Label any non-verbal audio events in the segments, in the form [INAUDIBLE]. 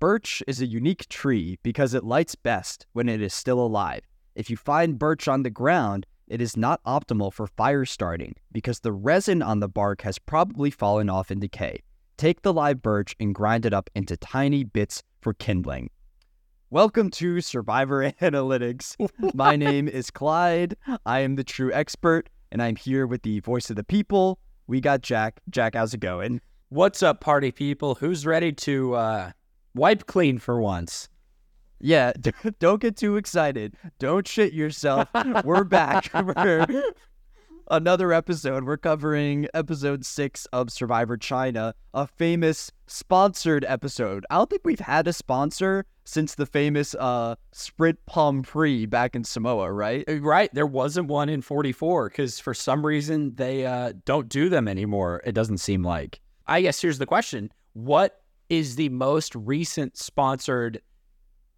Birch is a unique tree because it lights best when it is still alive. If you find birch on the ground, it is not optimal for fire starting because the resin on the bark has probably fallen off in decay. Take the live birch and grind it up into tiny bits for kindling. Welcome to Survivor [LAUGHS] Analytics. My [LAUGHS] name is Clyde. I am the true expert, and I'm here with the voice of the people. We got Jack. Jack, how's it going? What's up, party people? Who's ready to uh, wipe clean for once? Yeah, [LAUGHS] don't get too excited. Don't shit yourself. We're back. [LAUGHS] We're another episode. We're covering episode six of Survivor China, a famous sponsored episode. I don't think we've had a sponsor since the famous uh, Sprint Palm Pre back in Samoa, right? Uh, Right, there wasn't one in 44 because for some reason they uh, don't do them anymore. It doesn't seem like. I guess here's the question: What is the most recent sponsored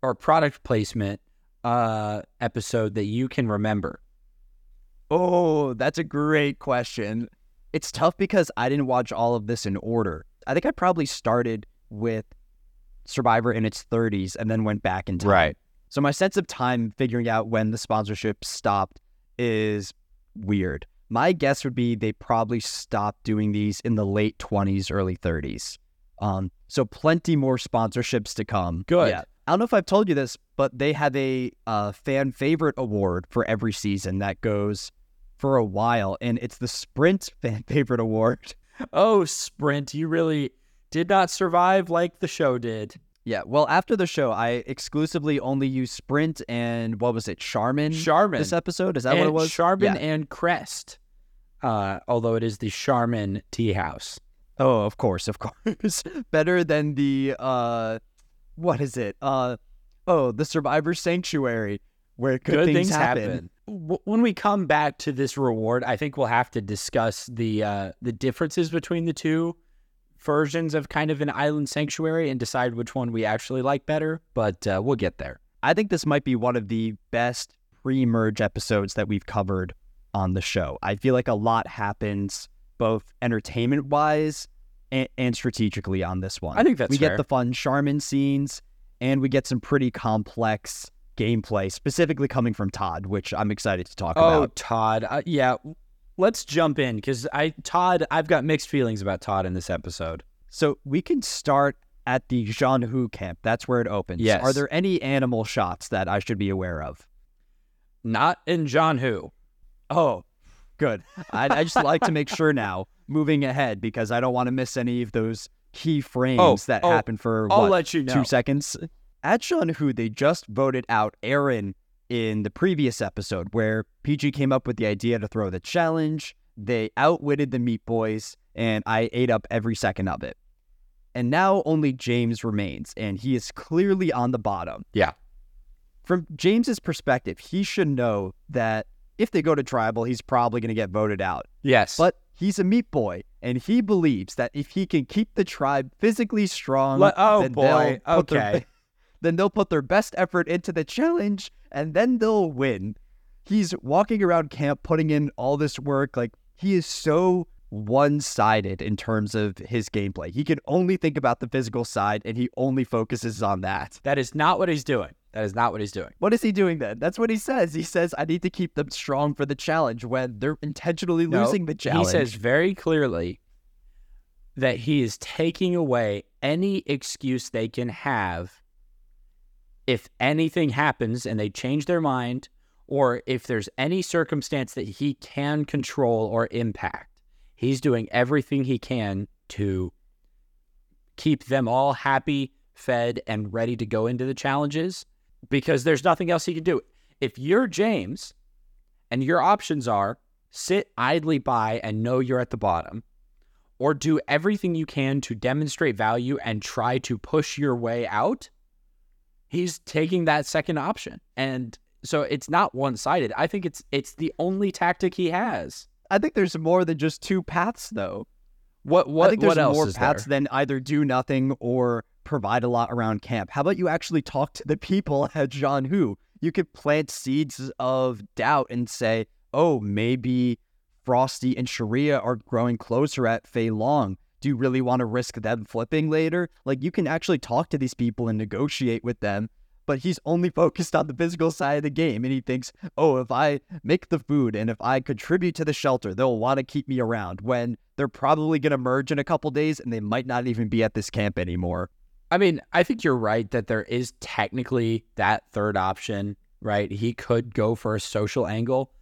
or product placement uh, episode that you can remember? Oh, that's a great question. It's tough because I didn't watch all of this in order. I think I probably started with Survivor in its 30s and then went back in time. Right. So my sense of time figuring out when the sponsorship stopped is weird. My guess would be they probably stopped doing these in the late 20s, early 30s. Um, so plenty more sponsorships to come. Good. Yeah. I don't know if I've told you this, but they have a uh, fan favorite award for every season that goes for a while, and it's the Sprint [LAUGHS] Fan Favorite Award. Oh, Sprint, you really did not survive like the show did. Yeah, well, after the show, I exclusively only used Sprint and what was it, Charmin? Charmin. This episode is that and what it was? Charmin Yeah. and Crest. Uh, although it is the Charmin Tea House. Oh, of course, of [LAUGHS] course. Better than the uh, what is it? Uh, oh, the Survivor Sanctuary, where good, things, happen. W- When we come back to this reward, I think we'll have to discuss the uh, the differences between the two versions of kind of an island sanctuary and decide which one we actually like better. But uh, we'll get there. I think this might be one of the best pre-merge episodes that we've covered on the show. I feel like a lot happens both entertainment-wise and, and strategically on this one. I think that's we fair. get the fun Charmin scenes, and we get some pretty complex gameplay, specifically coming from Todd, which I'm excited to talk Oh, about. Todd. Uh, yeah, let's jump in because I Todd. I've got mixed feelings about Todd in this episode. So we can start at the Zhan Hu camp. That's where it opens. Yes. Are there any animal shots that I should be aware of? Not in Zhan Hu. Oh, good. I, I just like to make sure now, moving ahead, because I don't want to miss any of those key frames Oh, that oh, happen for I'll what, let you know. two seconds. At Zhan Hu, they just voted out Aaron in the previous episode, where PG came up with the idea to throw the challenge. They outwitted the Meat Boys, and I ate up every second of it. And now only James remains, and he is clearly on the bottom. Yeah. From James's perspective, he should know that if they go to tribal, he's probably going to get voted out. Yes. But he's a meat boy, and he believes that if he can keep the tribe physically strong, Le- oh, then boy. they'll oh, their Okay. [LAUGHS] [LAUGHS] then they'll put their best effort into the challenge, and then they'll win. He's walking around camp, putting in all this work. Like he is so one-sided in terms of his gameplay. He can only think about the physical side, and he only focuses on that. that is not what he's doing. That is not what he's doing. What is he doing then? That's what he says. He says, "I need to keep them strong for the challenge." When they're intentionally No, losing the challenge, He says very clearly that he is taking away any excuse they can have if anything happens and they change their mind, or if there's any circumstance that he can control or impact. He's doing everything he can to keep them all happy, fed, and ready to go into the challenges because there's nothing else he can do. If you're James and your options are sit idly by and know you're at the bottom, or do everything you can to demonstrate value and try to push your way out, he's taking that second option. And so it's not one-sided. I think it's it's the only tactic he has. I think there's more than just two paths, though. What what I think there's what else more is paths there? than either do nothing or provide a lot around camp. How about you actually talk to the people at Zhan Hu? You could plant seeds of doubt and say, oh, maybe Frosti and Sherea are growing closer at Fei Long. do you really want to risk them flipping later? Like you can actually talk to these people and negotiate with them, but he's only [LAUGHS] focused on the physical side of the game and he thinks, "Oh, if I make the food and if I contribute to the shelter, they'll want to keep me around." When they're probably going to merge in a couple days and they might not even be at this camp anymore. I mean, I think you're right that there is technically that third option, right? He could go for a social angle.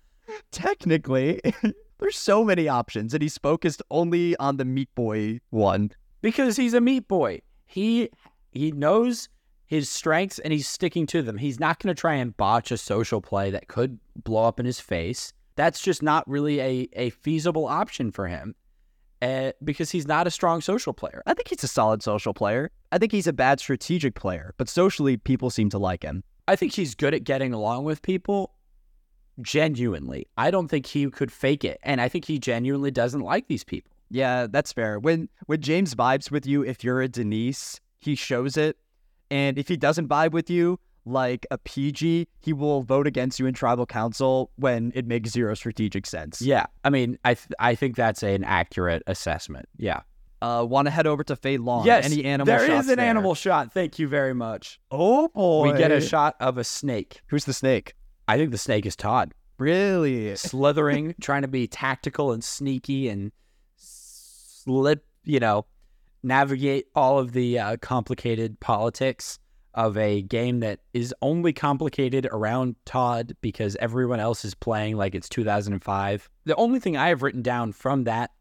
Technically, [LAUGHS] there's so many options, and he's focused only on the Meat Boy one. because he's a meat boy. He he knows his strengths and he's sticking to them. He's not going to try and botch a social play that could blow up in his face. That's just not really a, a feasible option for him uh, because he's not a strong social player. I think he's a solid social player. I think he's a bad strategic player, but socially, people seem to like him. I think he's good at getting along with people genuinely. I don't think he could fake it. And I think he genuinely doesn't like these people. Yeah, that's fair. When when James vibes with you, if you're a Denise, he shows it. And if he doesn't vibe with you, like a PG, he will vote against you in tribal council when it makes zero strategic sense. Yeah. I mean, I th- I think that's an accurate assessment. Yeah. Uh, want to head over to Fei Long? Yes, Any animal There is an there? animal shot. Thank you very much. Oh boy. We get a shot of a snake. Who's the snake? I think the snake is Todd. Really? Slithering, [LAUGHS] trying to be tactical and sneaky and slip, you know, navigate all of the uh, complicated politics of a game that is only complicated around Todd because everyone else is playing like it's 2005. The only thing I have written down from that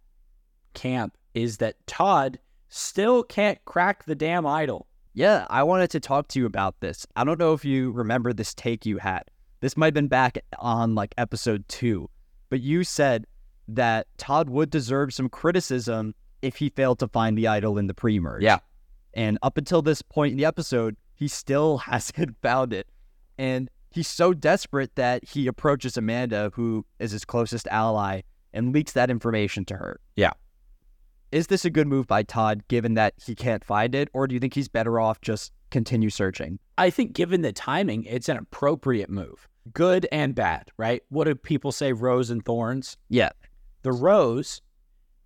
camp is that Todd still can't crack the damn idol. Yeah, I wanted to talk to you about this. I don't know if you remember this take you had. This might have been back on like episode two, but you said that Todd would deserve some criticism if he failed to find the idol in the pre merge. Yeah. And up until this point in the episode, he still [LAUGHS] hasn't found it. And he's so desperate that he approaches Amanda, who is his closest ally, and leaks that information to her. Yeah. Is this a good move by Todd given that he can't find it, or do you think he's better off just continue searching? I think given the timing, it's an appropriate move. Good and bad, right? What do people say, rose and thorns? Yeah. The rose,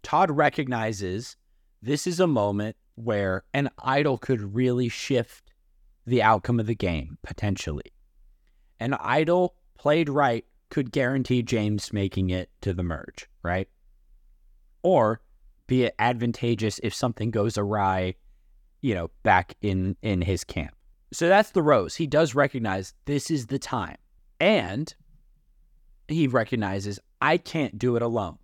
Todd recognizes this is a moment where an idol could really shift the outcome of the game, potentially. An idol played right could guarantee James making it to the merge, right? Or be it advantageous if something goes awry, you know, back in in his camp. So that's the rose. He does recognize this is the time. And he recognizes I can't do it alone.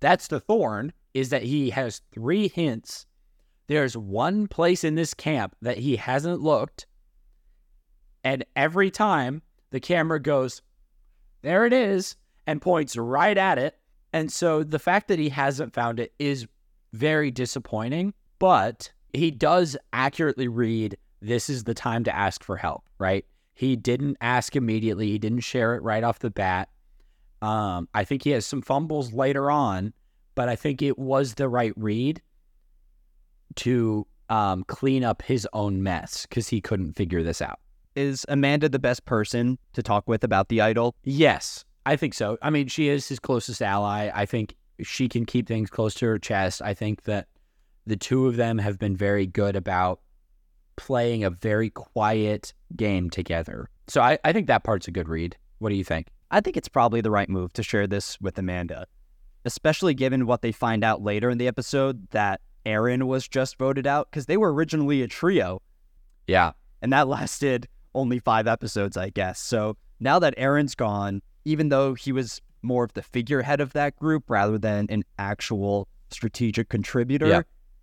That's the thorn is that he has three hints. There's one place in this camp that he hasn't looked. And every time the camera goes, there it is, and points right at it. And so the fact that he hasn't found it is very disappointing, but he does accurately read this is the time to ask for help, right? He didn't ask immediately, he didn't share it right off the bat. Um, I think he has some fumbles later on, but I think it was the right read to um, clean up his own mess because he couldn't figure this out. Is Amanda the best person to talk with about the idol? Yes, I think so. I mean, she is his closest ally. I think she can keep things close to her chest. I think that the two of them have been very good about playing a very quiet game together. So I, I think that part's a good read. What do you think? I think it's probably the right move to share this with Amanda, especially given what they find out later in the episode that Aaron was just voted out because they were originally a trio Yeah. and that [LAUGHS] lasted only five episodes, I guess. So now that Aaron's gone, even though he was more of the figurehead of that group rather than an actual strategic contributor, Yeah.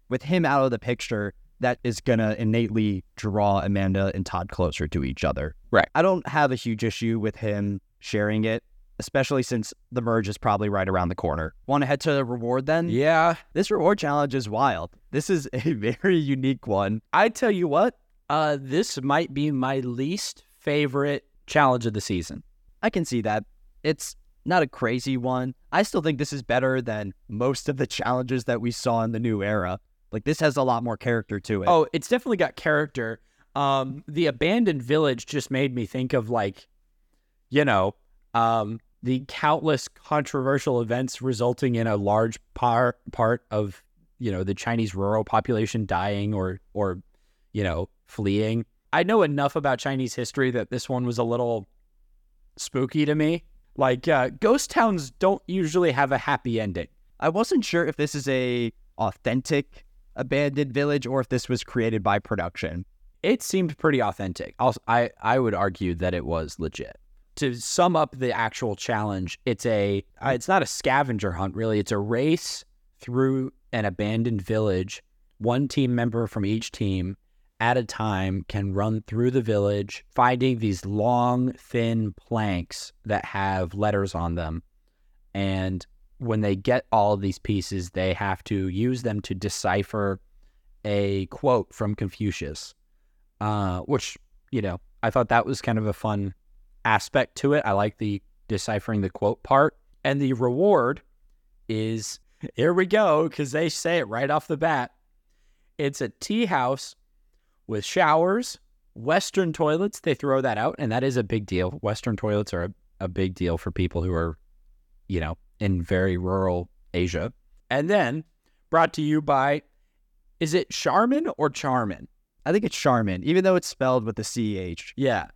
with him out of the picture, that is going to innately draw Amanda and Todd closer to each other. Right. I don't have a huge issue with him sharing it, especially since the merge is probably right around the corner. Want to head to the reward then? Yeah. This reward challenge is wild. This is [LAUGHS] a very unique one. I tell you what, uh, this might be my least favorite challenge of the season. I can see that. It's not a crazy one. I still think this is better than most of the challenges that we saw in the new era. Like this has a lot more character to it. Oh, it's definitely got character. Um, the abandoned village just made me think of like, you know, um, the countless controversial events resulting in a large par- part of you know, the Chinese rural population dying or or you know, fleeing. I know enough about Chinese history that this one was a little spooky to me. Like uh, ghost towns don't usually have a happy ending. I wasn't sure if this is a authentic abandoned village or if this was created by production. It seemed pretty authentic. I I would argue that it was legit. To sum up the actual challenge, it's a uh, it's not a scavenger hunt really. It's a race through an abandoned village. One team member from each team at a time can run through the village, finding these long, thin planks that have letters on them. And when they get all of these pieces, they have to use them to decipher a quote from Confucius, uh, which, you know, I thought that was kind of a fun aspect to it. I like the deciphering the quote part. And the reward is here we go, because they say it right off the bat. It's a tea house with showers, Western toilets. They throw that out, and that is a big deal. Western toilets are a, a big deal for people who are, you know, in very rural Asia. And then brought to you by, is it Charmin or Charmin? I think it's Charmin, even though it's spelled with the CH. Yeah.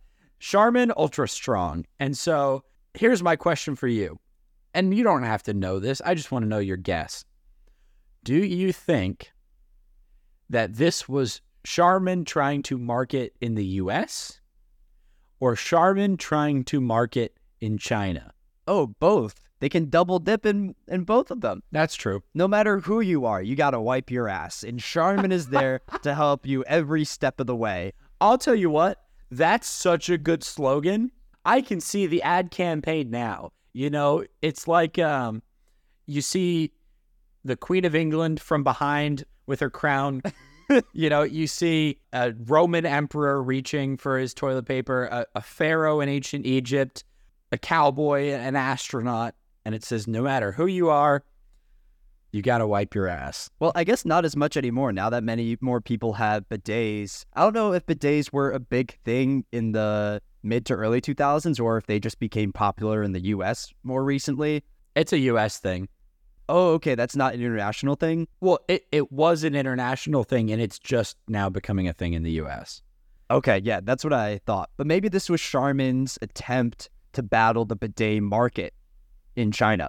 Charmin Ultra Strong. And so here's my question for you. And you don't have to know this. I just want to know your guess. Do you think that this was Charmin trying to market in the US or Charmin trying to market in China? Oh, both. They can double dip in, in both of them. That's true. No matter who you are, you got to wipe your ass. And Charmin is there to help you every step of the way. I'll tell you what, that's such a good slogan. I can see the ad campaign now. You know, it's like um, you see the Queen of England from behind with her crown. [LAUGHS] you know, you see a Roman emperor reaching for his toilet paper, a, a pharaoh in ancient Egypt, a cowboy, an astronaut, and it says, no matter who you are, you got to wipe your ass. Well, I guess not as much anymore now that many more people have bidets. I don't know if bidets were a big thing in the mid to early 2000s or if they just became popular in the US more recently. It's a US thing. Oh, okay. That's not an international thing. Well, it, it was an international thing and it's just now becoming a thing in the US. Okay, yeah, that's what I thought. But maybe this was Charmin's attempt to battle the bidet market in China.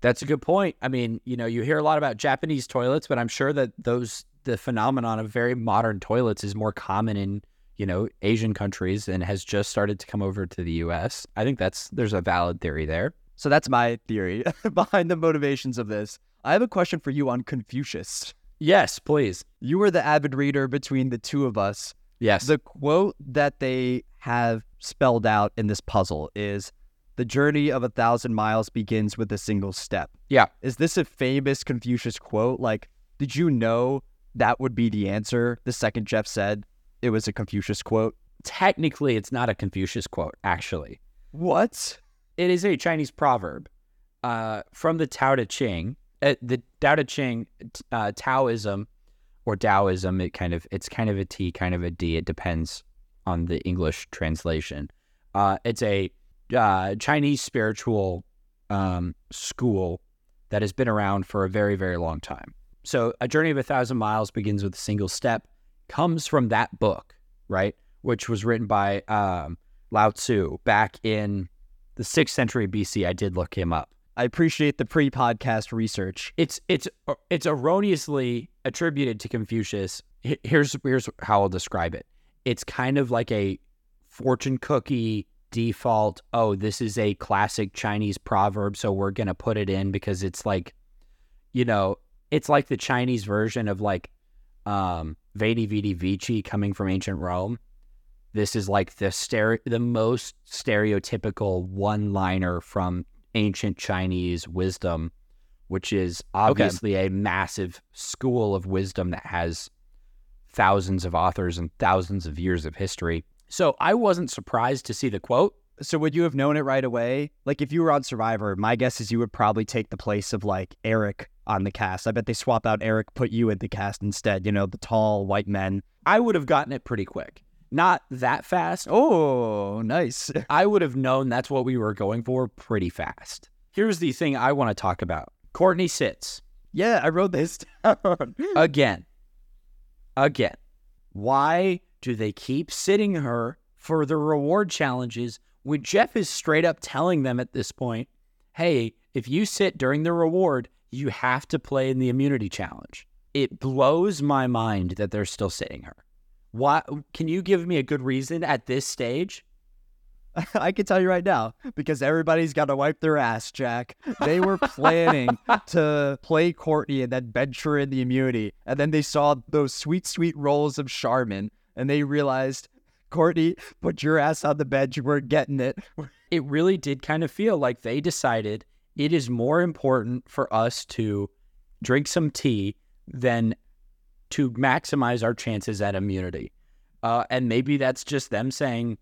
That's a good point. I mean, you know, you hear a lot about Japanese toilets, but I'm sure that those the phenomenon of very modern toilets is more common in, you know, Asian countries and has just started to come over to the US. I think that's there's a valid theory there. So that's my theory [LAUGHS] behind the motivations of this. I have a question for you on Confucius. Yes, please. You were the avid reader between the two of us. Yes. The quote that they have spelled out in this puzzle is the journey of a thousand miles begins with a single step. Yeah. Is this a famous Confucius quote? Like, did you know that would be the answer the second Jeff said it was a Confucius quote? Technically, it's not a Confucius quote, actually. What? It is a Chinese proverb uh, from the Tao Te Ching. Uh, the Tao Te Ching, uh, Taoism or Taoism, it kind of it's kind of a T, kind of a D. It depends on the English translation. Uh, it's a uh, Chinese spiritual um, school that has been around for a very, very long time. So, A Journey of a Thousand Miles begins with a single step, comes from that book, right? Which was written by um, Lao Tzu back in the sixth century BC. I did look him up. I appreciate the pre-podcast research. It's it's it's erroneously attributed to Confucius. Here's here's how I'll describe it. It's kind of like a fortune cookie default, oh, this is a classic Chinese proverb, so we're going to put it in because it's like, you know, it's like the Chinese version of like um, Veni Vidi Vici coming from ancient Rome. This is like the stere- the most stereotypical one-liner from ancient Chinese wisdom, which is obviously okay. a massive school of wisdom that has thousands of authors and thousands of years of history. So I wasn't surprised to see the quote. So would you have known it right away? Like if you were on Survivor, my guess is you would probably take the place of like Eric on the cast. I bet they swap out Eric, put you in the cast instead, you know, the tall white men. I would have gotten it pretty quick. Not that fast. Oh, nice. [LAUGHS] I would have known that's what we were going for pretty fast. Here's the thing I want to talk about. Courtney sits. Yeah, I wrote this [LAUGHS] down. Again. Again. Why do they keep sitting her for the reward challenges when Jeff is straight up telling them at this point, hey, if you sit during the reward, you have to play in the immunity challenge. It blows my mind that they're still sitting her. Why can you give me a good reason at this stage? [LAUGHS] I can tell you right now because everybody's got to wipe their ass, Jack. They were planning [LAUGHS] to play Courtney and then bench her in the immunity. And then they saw those sweet, sweet rolls of Charmin and they realized, Courtney, put your ass on the bench. We're getting it. It really did kind of feel like they decided it is more important for us to drink some tea than to maximize our chances at immunity. Uh, and maybe that's just them saying,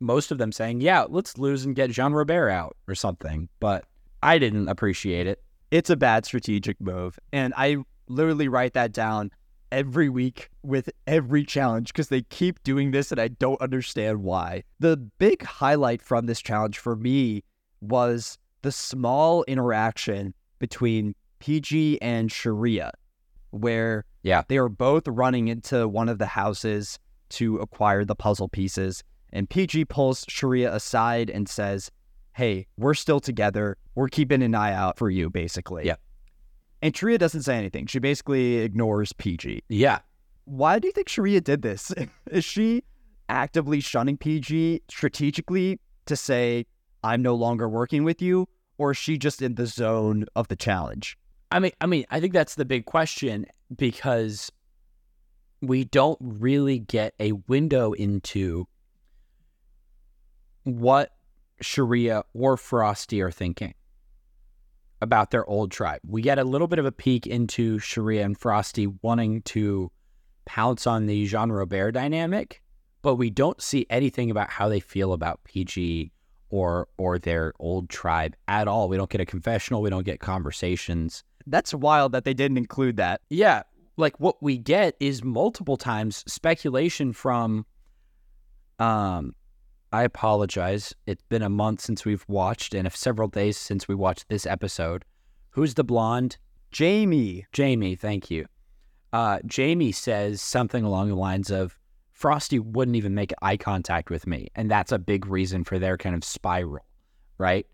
most of them saying, yeah, let's lose and get Jean Robert out or something. But I didn't appreciate it. It's a bad strategic move. And I literally write that down every week with every challenge because they keep doing this and I don't understand why. The big highlight from this challenge for me was the small interaction between PG and Sherea, where Yeah. they were both running into one of the houses to acquire the puzzle pieces. And PG pulls Sherea aside and says, Hey, we're still together. We're keeping an eye out for you, basically. Yeah. And Sherea doesn't say anything. She basically ignores PG. Yeah. Why do you think Sherea did this? [LAUGHS] Is she actively shunning PG strategically to say, I'm no longer working with you? Or is she just in the zone of the challenge? I mean, I mean, I think that's the big question because we don't really get a window into what Sherea or Frosti are thinking about their old tribe. We get a little bit of a peek into Sherea and Frosti wanting to pounce on the Jean Robert dynamic, but we don't see anything about how they feel about PG or or their old tribe at all. We don't get a confessional, we don't get conversations. That's wild that they didn't include that. Yeah, like what we get is multiple times speculation from um I apologize. It's been a month since we've watched and several days since we watched this episode. Who's the blonde? Jamie. Jamie, thank you. Uh, Jamie says something along the lines of Frosti wouldn't even make eye contact with me. And that's a big reason for their kind of spiral, right?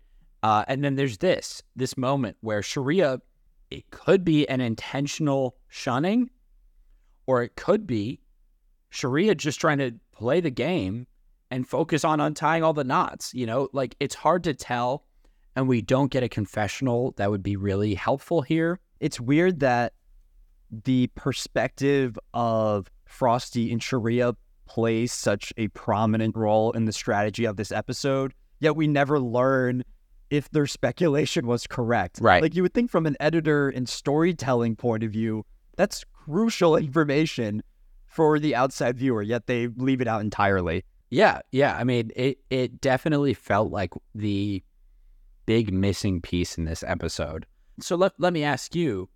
Uh, and then there's this this moment where Sherea, it could be an intentional shunning, or it could be Sherea just trying to play the game and focus on untying all the knots. You know, like it's hard to tell. And we don't get a confessional that would be really helpful here. It's weird that the perspective of Frosti and Sherea plays such a prominent role in the strategy of this episode, yet we never learn if their speculation was correct. Right. Like you would think from an editor and storytelling point of view, that's crucial [LAUGHS] information for the outside viewer, yet they leave it out entirely. Yeah, yeah. I mean, it it definitely felt like the big missing piece in this episode. So let let me ask you,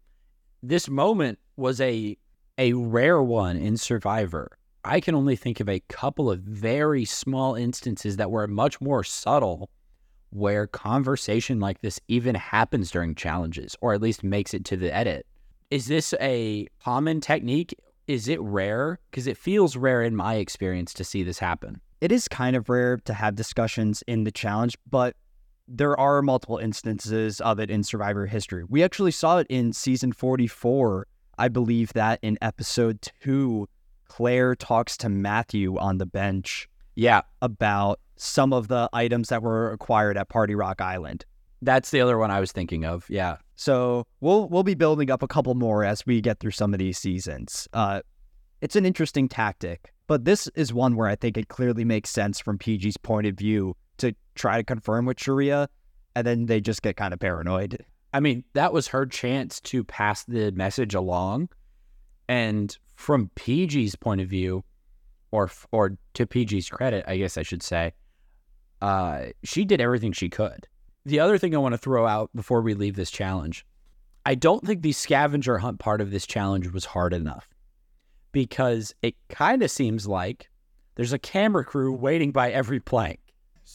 this moment was a a rare one in Survivor. I can only think of a couple of very small instances that were much more subtle where conversation like this even happens during challenges or at least makes it to the edit. Is this a common technique? Is it rare? Because it feels rare in my experience to see this happen. It is kind of rare to have discussions in the challenge, but there are multiple instances of it in Survivor history. We actually saw it in season 44. I believe that in episode two, Claire talks to Matthew on the bench Yeah, about some of the items that were acquired at Party Rock Island. That's the other one I was thinking of. Yeah. So we'll we'll be building up a couple more as we get through some of these seasons. Uh, it's an interesting tactic, but this is one where I think it clearly makes sense from PG's point of view to try to confirm with Sherea, and then they just get kind of paranoid. I mean, that was her chance to pass the message along. And from PG's point of view, or or to PG's credit, I guess I should say, uh, she did everything she could. The other thing I want to throw out before we leave this challenge, I don't think the scavenger hunt part of this challenge was hard enough because it kind of seems like there's a camera crew waiting by every plank.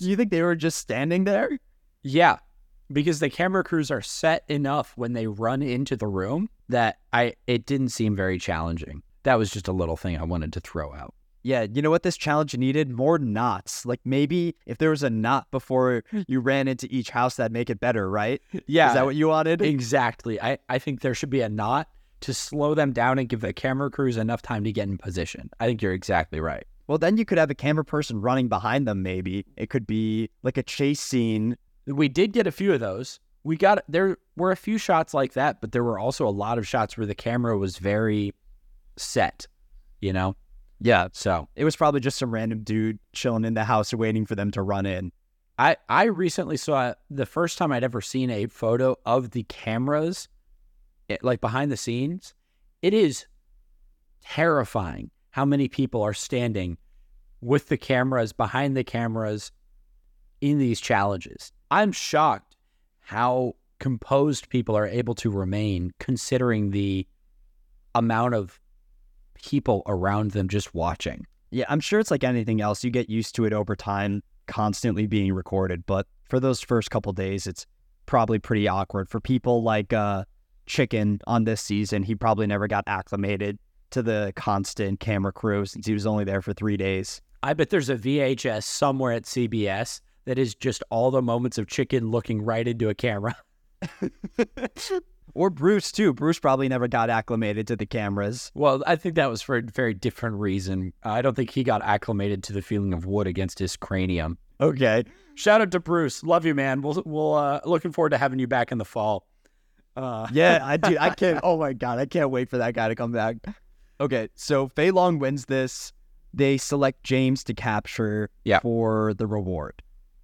Do you think they were just standing there? Yeah, because the camera crews are set enough when they run into the room that I it didn't seem very challenging. That was just a little thing I wanted to throw out. Yeah, you know what this challenge needed? More knots. Like maybe if there was a knot before you ran into each house, that'd make it better, right? [LAUGHS] Yeah, Is that what you wanted? exactly. I I think there should be a knot to slow them down and give the camera crews enough time to get in position. I think you're exactly right. Well, then you could have a camera person running behind them, maybe. It could be like a chase scene. We did get a few of those. We got there were a few shots like that, but there were also a lot of shots where the camera was very set, you know? Yeah. So It was probably just some random dude chilling in the house waiting for them to run in. I I recently saw the first time I'd ever seen a photo of the cameras, like behind the scenes. It is terrifying how many people are standing with the cameras behind the cameras in these challenges. I'm shocked how composed people are able to remain considering the amount of people around them just watching. Yeah, I'm sure it's like anything else. You get used to it over time, constantly being recorded. But for those first couple days, it's probably pretty awkward for people like uh, Chicken on this season. He probably never got acclimated to the constant camera crew since he was only there for three days. I bet there's a VHS somewhere at CBS that is just all the moments of chicken looking right into a camera. [LAUGHS] Or Bruce too. Bruce probably never got acclimated to the cameras. Well, I think that was for a very different reason. I don't think he got acclimated to the feeling of wood against his cranium. Okay. Shout out to Bruce. Love you, man. We'll we'll uh, looking forward to having you back in the fall. Uh, Yeah, I [LAUGHS] do. I can't. Oh my god, I can't wait for that guy to come back. Okay, so Fei Long wins this. They select James to capture Yeah. for the reward,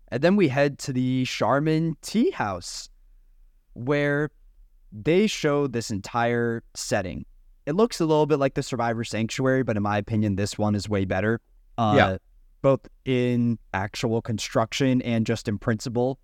and then we head to the Charmin Tea House, where they show this entire setting. It looks a little bit like the Survivor Sanctuary, but in my opinion, this one is way better. Uh, Yeah. both in actual construction and just in principle.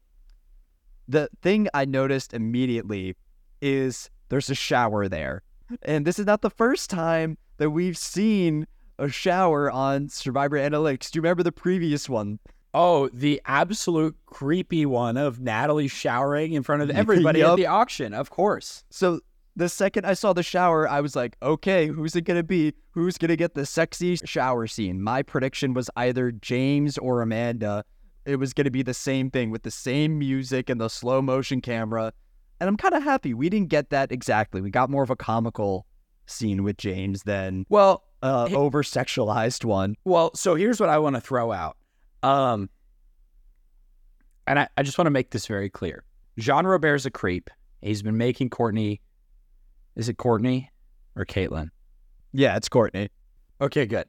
The thing I noticed immediately is there's a shower there. And this is not the first time that we've seen a shower on Survivor Analytics. Do you remember the previous one? oh, the absolute creepy one of Natalie showering in front of everybody Yup. at the auction. Of course. So the second I saw the shower, I was like, okay, who's it going to be? Who's going to get the sexy shower scene? My prediction was either James or Amanda. It was going to be the same thing with the same music and the slow motion camera. And I'm kind of happy we didn't get that exactly. We got more of a comical scene with James than Well, uh, Hey- over sexualized one. Well, so here's what I want to throw out. Um, and I, I just want to make this very clear. Jean Robert's a creep. He's been making Courtney. Is it Courtney or Caitlin? Yeah, it's Courtney. Okay, good.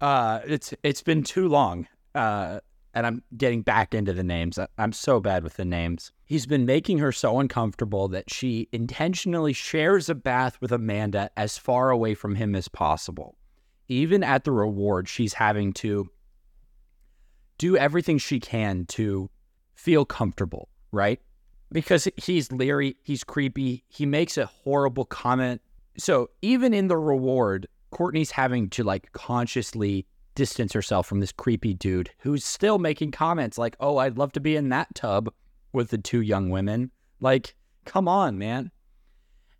Uh, it's it's been too long. Uh, and I'm getting back into the names. I'm so bad with the names. He's been making her so uncomfortable that she intentionally shares a bath with Amanda as far away from him as possible. Even at the reward, she's having to do everything she can to feel comfortable, right? Because he's leery, he's creepy, he makes a horrible comment. So even in the reward, Courtney's having to like consciously distance herself from this creepy dude who's still making comments like, "Oh, I'd love to be in that tub with the two young women." Like, come on, man.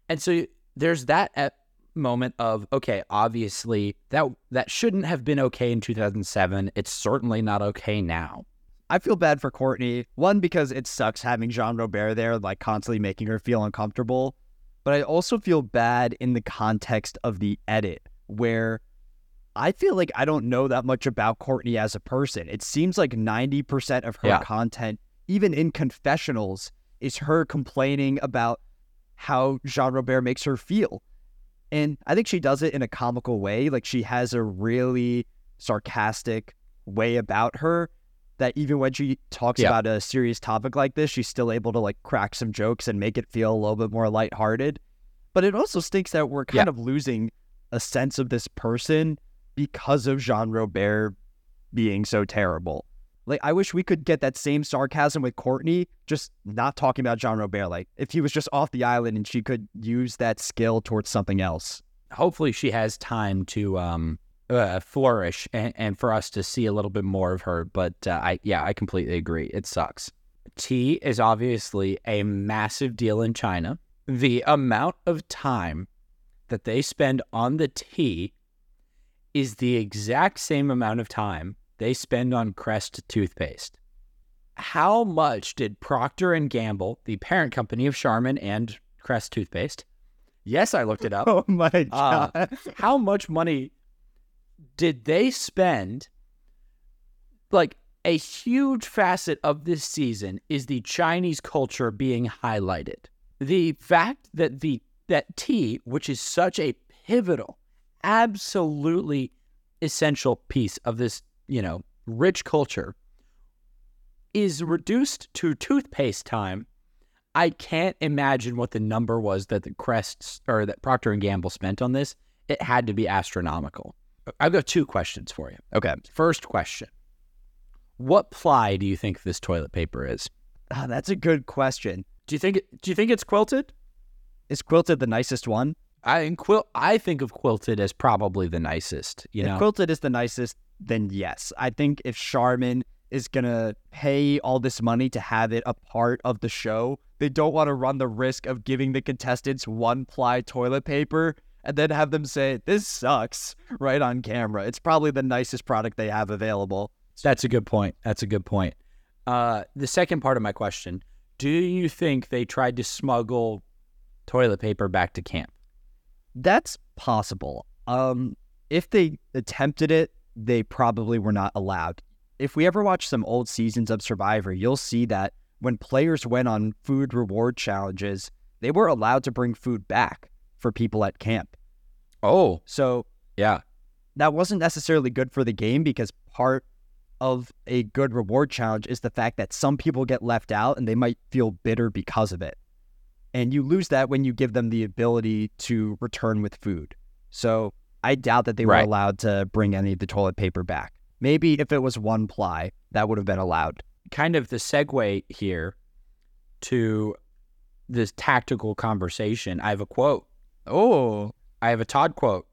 And so there's that at moment of okay, obviously that that shouldn't have been okay in 2007. It's certainly not okay now. I feel bad for Courtney. One, because it sucks having Jean Robert there, like constantly making her feel uncomfortable. But I also feel bad in the context of the edit, where I feel like I don't know that much about Courtney as a person. It seems like 90% of her Yeah. content, even in confessionals, is her complaining about how Jean Robert makes her feel. And I think she does it in a comical way. Like she has a really sarcastic way about her that even when she talks Yeah. about a serious topic like this, she's still able to like crack some jokes and make it feel a little bit more lighthearted. But it also stinks that we're kind Yeah. of losing a sense of this person because of Jean Robert being so terrible. Like I wish we could get that same sarcasm with Courtney, just not talking about Jean Robert. Like if he was just off the island and she could use that skill towards something else. Hopefully, she has time to um uh, flourish and, and for us to see a little bit more of her. But uh, I yeah, I completely agree. It sucks. tea is obviously a massive deal in China. The amount of time that they spend on the tea is the exact same amount of time they spend on Crest toothpaste. How much did Procter and Gamble, the parent company of Charmin and Crest toothpaste, yes, I looked it up. [LAUGHS] Oh my Uh, god. how much money did they spend? Like a huge facet of this season is the Chinese culture being highlighted. The fact that the that tea, which is such a pivotal, absolutely essential piece of this, you know, rich culture, is reduced to toothpaste time. I can't imagine what the number was that the Crests or that Procter and Gamble spent on this. It had to be astronomical. I've got two questions for you. okay. First question: What ply do you think this toilet paper is? Ah, that's a good question. Do you think it, do you think it's quilted? Is quilted the nicest one? I quil- I think of quilted as probably the nicest. You if know, quilted is the nicest, then yes. I think if Charmin is gonna pay all this money to have it a part of the show, they don't want to run the risk of giving the contestants one ply toilet paper and then have them say, This sucks right on camera. It's probably the nicest product they have available. that's a good point. That's a good point. Uh, the second part of my question: Do you think they tried to smuggle toilet paper back to camp? That's possible. Um, if they attempted it, they probably were not allowed. If we ever watch some old seasons of Survivor, you'll see that when players went on food reward challenges, they were allowed to bring food back for people at camp. Oh, So yeah. that wasn't necessarily good for the game because part of a good reward challenge is the fact that some people get left out and they might feel bitter because of it. And you lose that when you give them the ability to return with food. So I doubt that they were allowed to bring any of the toilet paper back. Maybe if it was one ply, that would have been allowed. kind of the segue here to this tactical conversation. I have a quote. Oh, I have a Todd quote.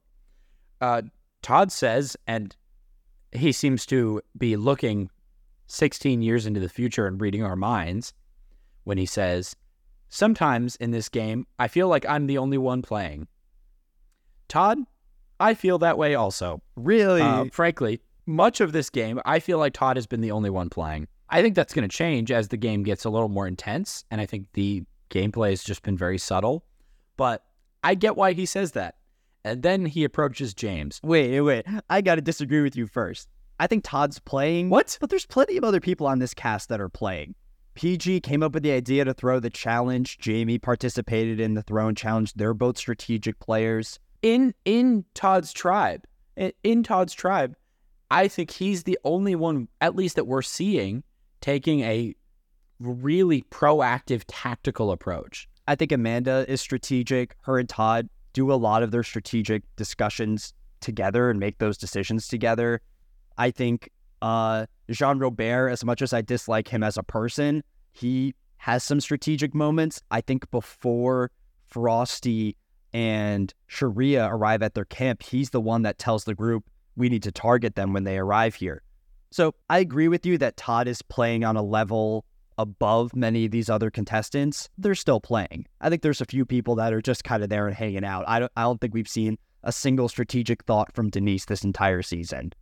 Uh, Todd says, and he seems to be looking 16 years into the future and reading our minds when he says, Sometimes in this game, I feel like I'm the only one playing. Todd, I feel that way also. really? Uh, frankly, much of this game, I feel like Todd has been the only one playing. I think that's going to change as the game gets a little more intense, and I think the gameplay has just been very subtle. But I get why he says that. And then he approaches James. wait, wait. I got to disagree with you first. I think Todd's playing. What? But there's plenty of other people on this cast that are playing. PG came up with the idea to throw the challenge. Jamie participated in the throne challenge. They're both strategic players. In in Todd's tribe, in, in Todd's tribe, I think he's the only one, at least that we're seeing, taking a really proactive tactical approach. I think Amanda is strategic. Her and Todd do a lot of their strategic discussions together and make those decisions together. I think uh, Jean Robert, as much as I dislike him as a person, he has some strategic moments. I think before Frosti and Sherea arrive at their camp, he's the one that tells the group we need to target them when they arrive here. So I agree with you that Todd is playing on a level above many of these other contestants. They're still playing. I think there's a few people that are just kind of there and hanging out. I don't, I don't think we've seen a single strategic thought from Denise this entire season.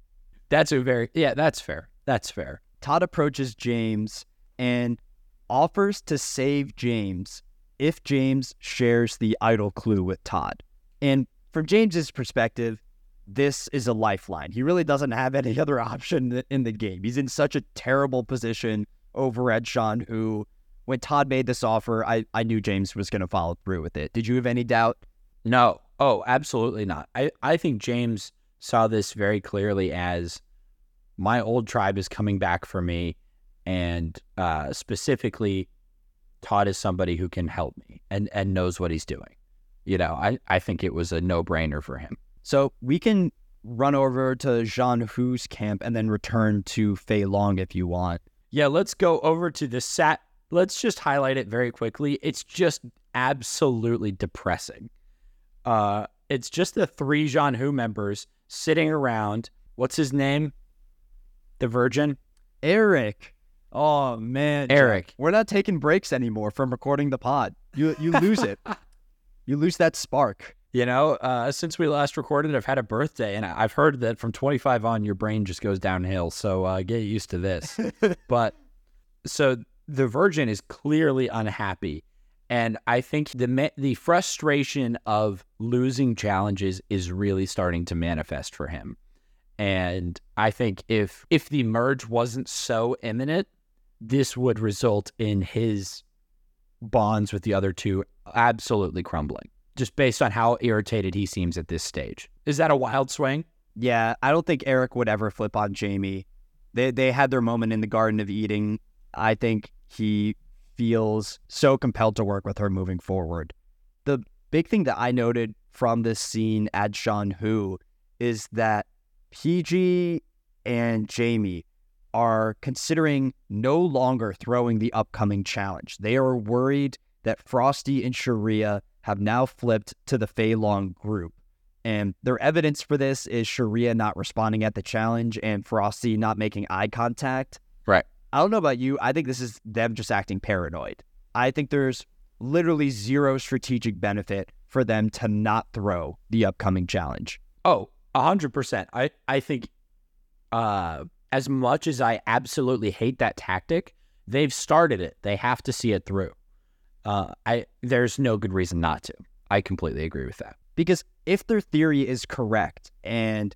That's a very yeah, that's fair. That's fair. Todd approaches James and offers to save James if James shares the idol clue with Todd. And from James's perspective, this is a lifeline. He really doesn't have any [LAUGHS] other option in the game. He's in such a terrible position over at Zhan Hu when Todd made this offer, I, I knew James was going to follow through with it. Did you have any doubt? No. Oh, absolutely not. I, I think James saw this very clearly as my old tribe is coming back for me. And uh, specifically, Todd is somebody who can help me and, and knows what he's doing. You know, I, I think it was a no brainer for him. So we can run over to Zhan Hu's camp and then return to Fei Long if you want. Yeah, let's go over to the sat. Let's just highlight it very quickly. It's just absolutely depressing. Uh, it's just the three Zhan Hu members sitting around. What's his name? The Virgin. Eric. Oh man, Eric. we're not taking breaks anymore from recording the pod. You you lose it. [LAUGHS] You lose that spark. You know, uh, since we last recorded, I've had a birthday, and I've heard that from 25 on, your brain just goes downhill. So uh, get used to this. [LAUGHS] but so the Virgin is clearly unhappy, and I think the the frustration of losing challenges is really starting to manifest for him. And I think if if the merge wasn't so imminent, this would result in his bonds with the other two absolutely crumbling, just based on how irritated he seems at this stage. Is that a wild swing? Yeah, I don't think Erik would ever flip on Jaime. They they had their moment in the Garden of Eating. I think he feels so compelled to work with her moving forward. The big thing that I noted from this scene at Zhan Hu is that PG and Jaime are considering no longer throwing the upcoming challenge. They are worried that Frosti and Sherea have now flipped to the Fei Long group. And their evidence for this is Sherea not responding at the challenge and Frosti not making eye contact. Right. I don't know about you. I think this is them just acting paranoid. I think there's literally zero strategic benefit for them to not throw the upcoming challenge. Oh, a hundred percent. I I think, uh, as much as I absolutely hate that tactic, they've started it. They have to see it through. Uh, I there's no good reason not to. I completely agree with that. Because if their theory is correct and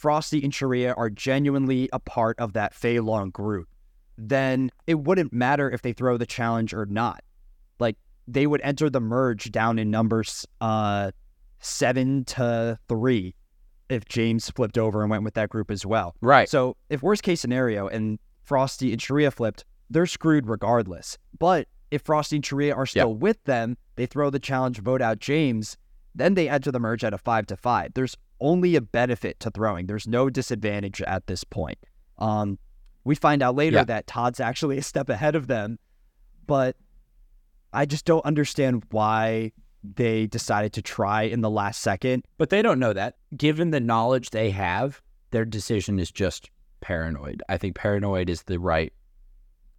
Frosti and Sherea are genuinely a part of that Fei Long group, then it wouldn't matter if they throw the challenge or not. Like they would enter the merge down in numbers uh, seven to three if James flipped over and went with that group as well. Right. So if worst case scenario and Frosti and Sherea flipped, they're screwed regardless. But if Frosti and Sherea are still with them, they throw the challenge, vote out James, then they enter the merge at a five to five. There's only a benefit to throwing. There's no disadvantage at this point. Um, we find out later Yeah. that Todd's actually a step ahead of them, but I just don't understand why they decided to try in the last second. But they don't know that. Given the knowledge they have, their decision is just paranoid. I think paranoid is the right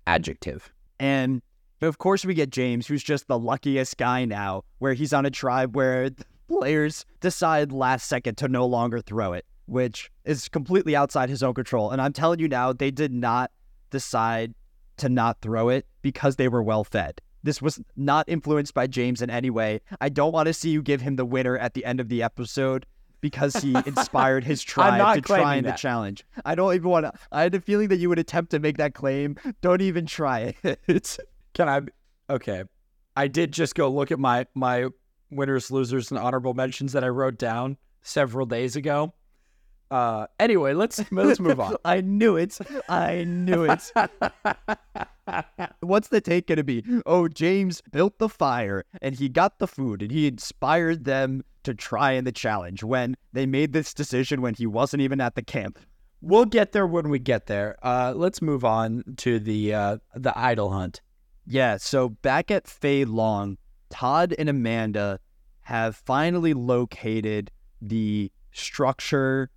adjective. And of course, we get James, who's just the luckiest guy now, where he's on a tribe where the players decide last second to no longer throw it, which is completely outside his own control. And I'm telling you now, they did not decide to not throw it because they were well fed. This was not influenced by James in any way. I don't want to see you give him the winner at the end of the episode because he [LAUGHS] inspired his tribe to try in the challenge. I don't even want to. I had a feeling that you would attempt to make that claim. Don't even try it. [LAUGHS] Can I? Okay, I did just go look at my my winners, losers, and honorable mentions that I wrote down several days ago. Uh, anyway, let's [LAUGHS] let's move on. I knew it. I knew it. [LAUGHS] What's the take going to be? Oh, James built the fire and he got the food and he inspired them to try in the challenge when they made this decision when he wasn't even at the camp. We'll get there when we get there. Uh, let's move on to the uh, the idol hunt. Yeah, so back at Fei Long, Todd and Amanda have finally located the structure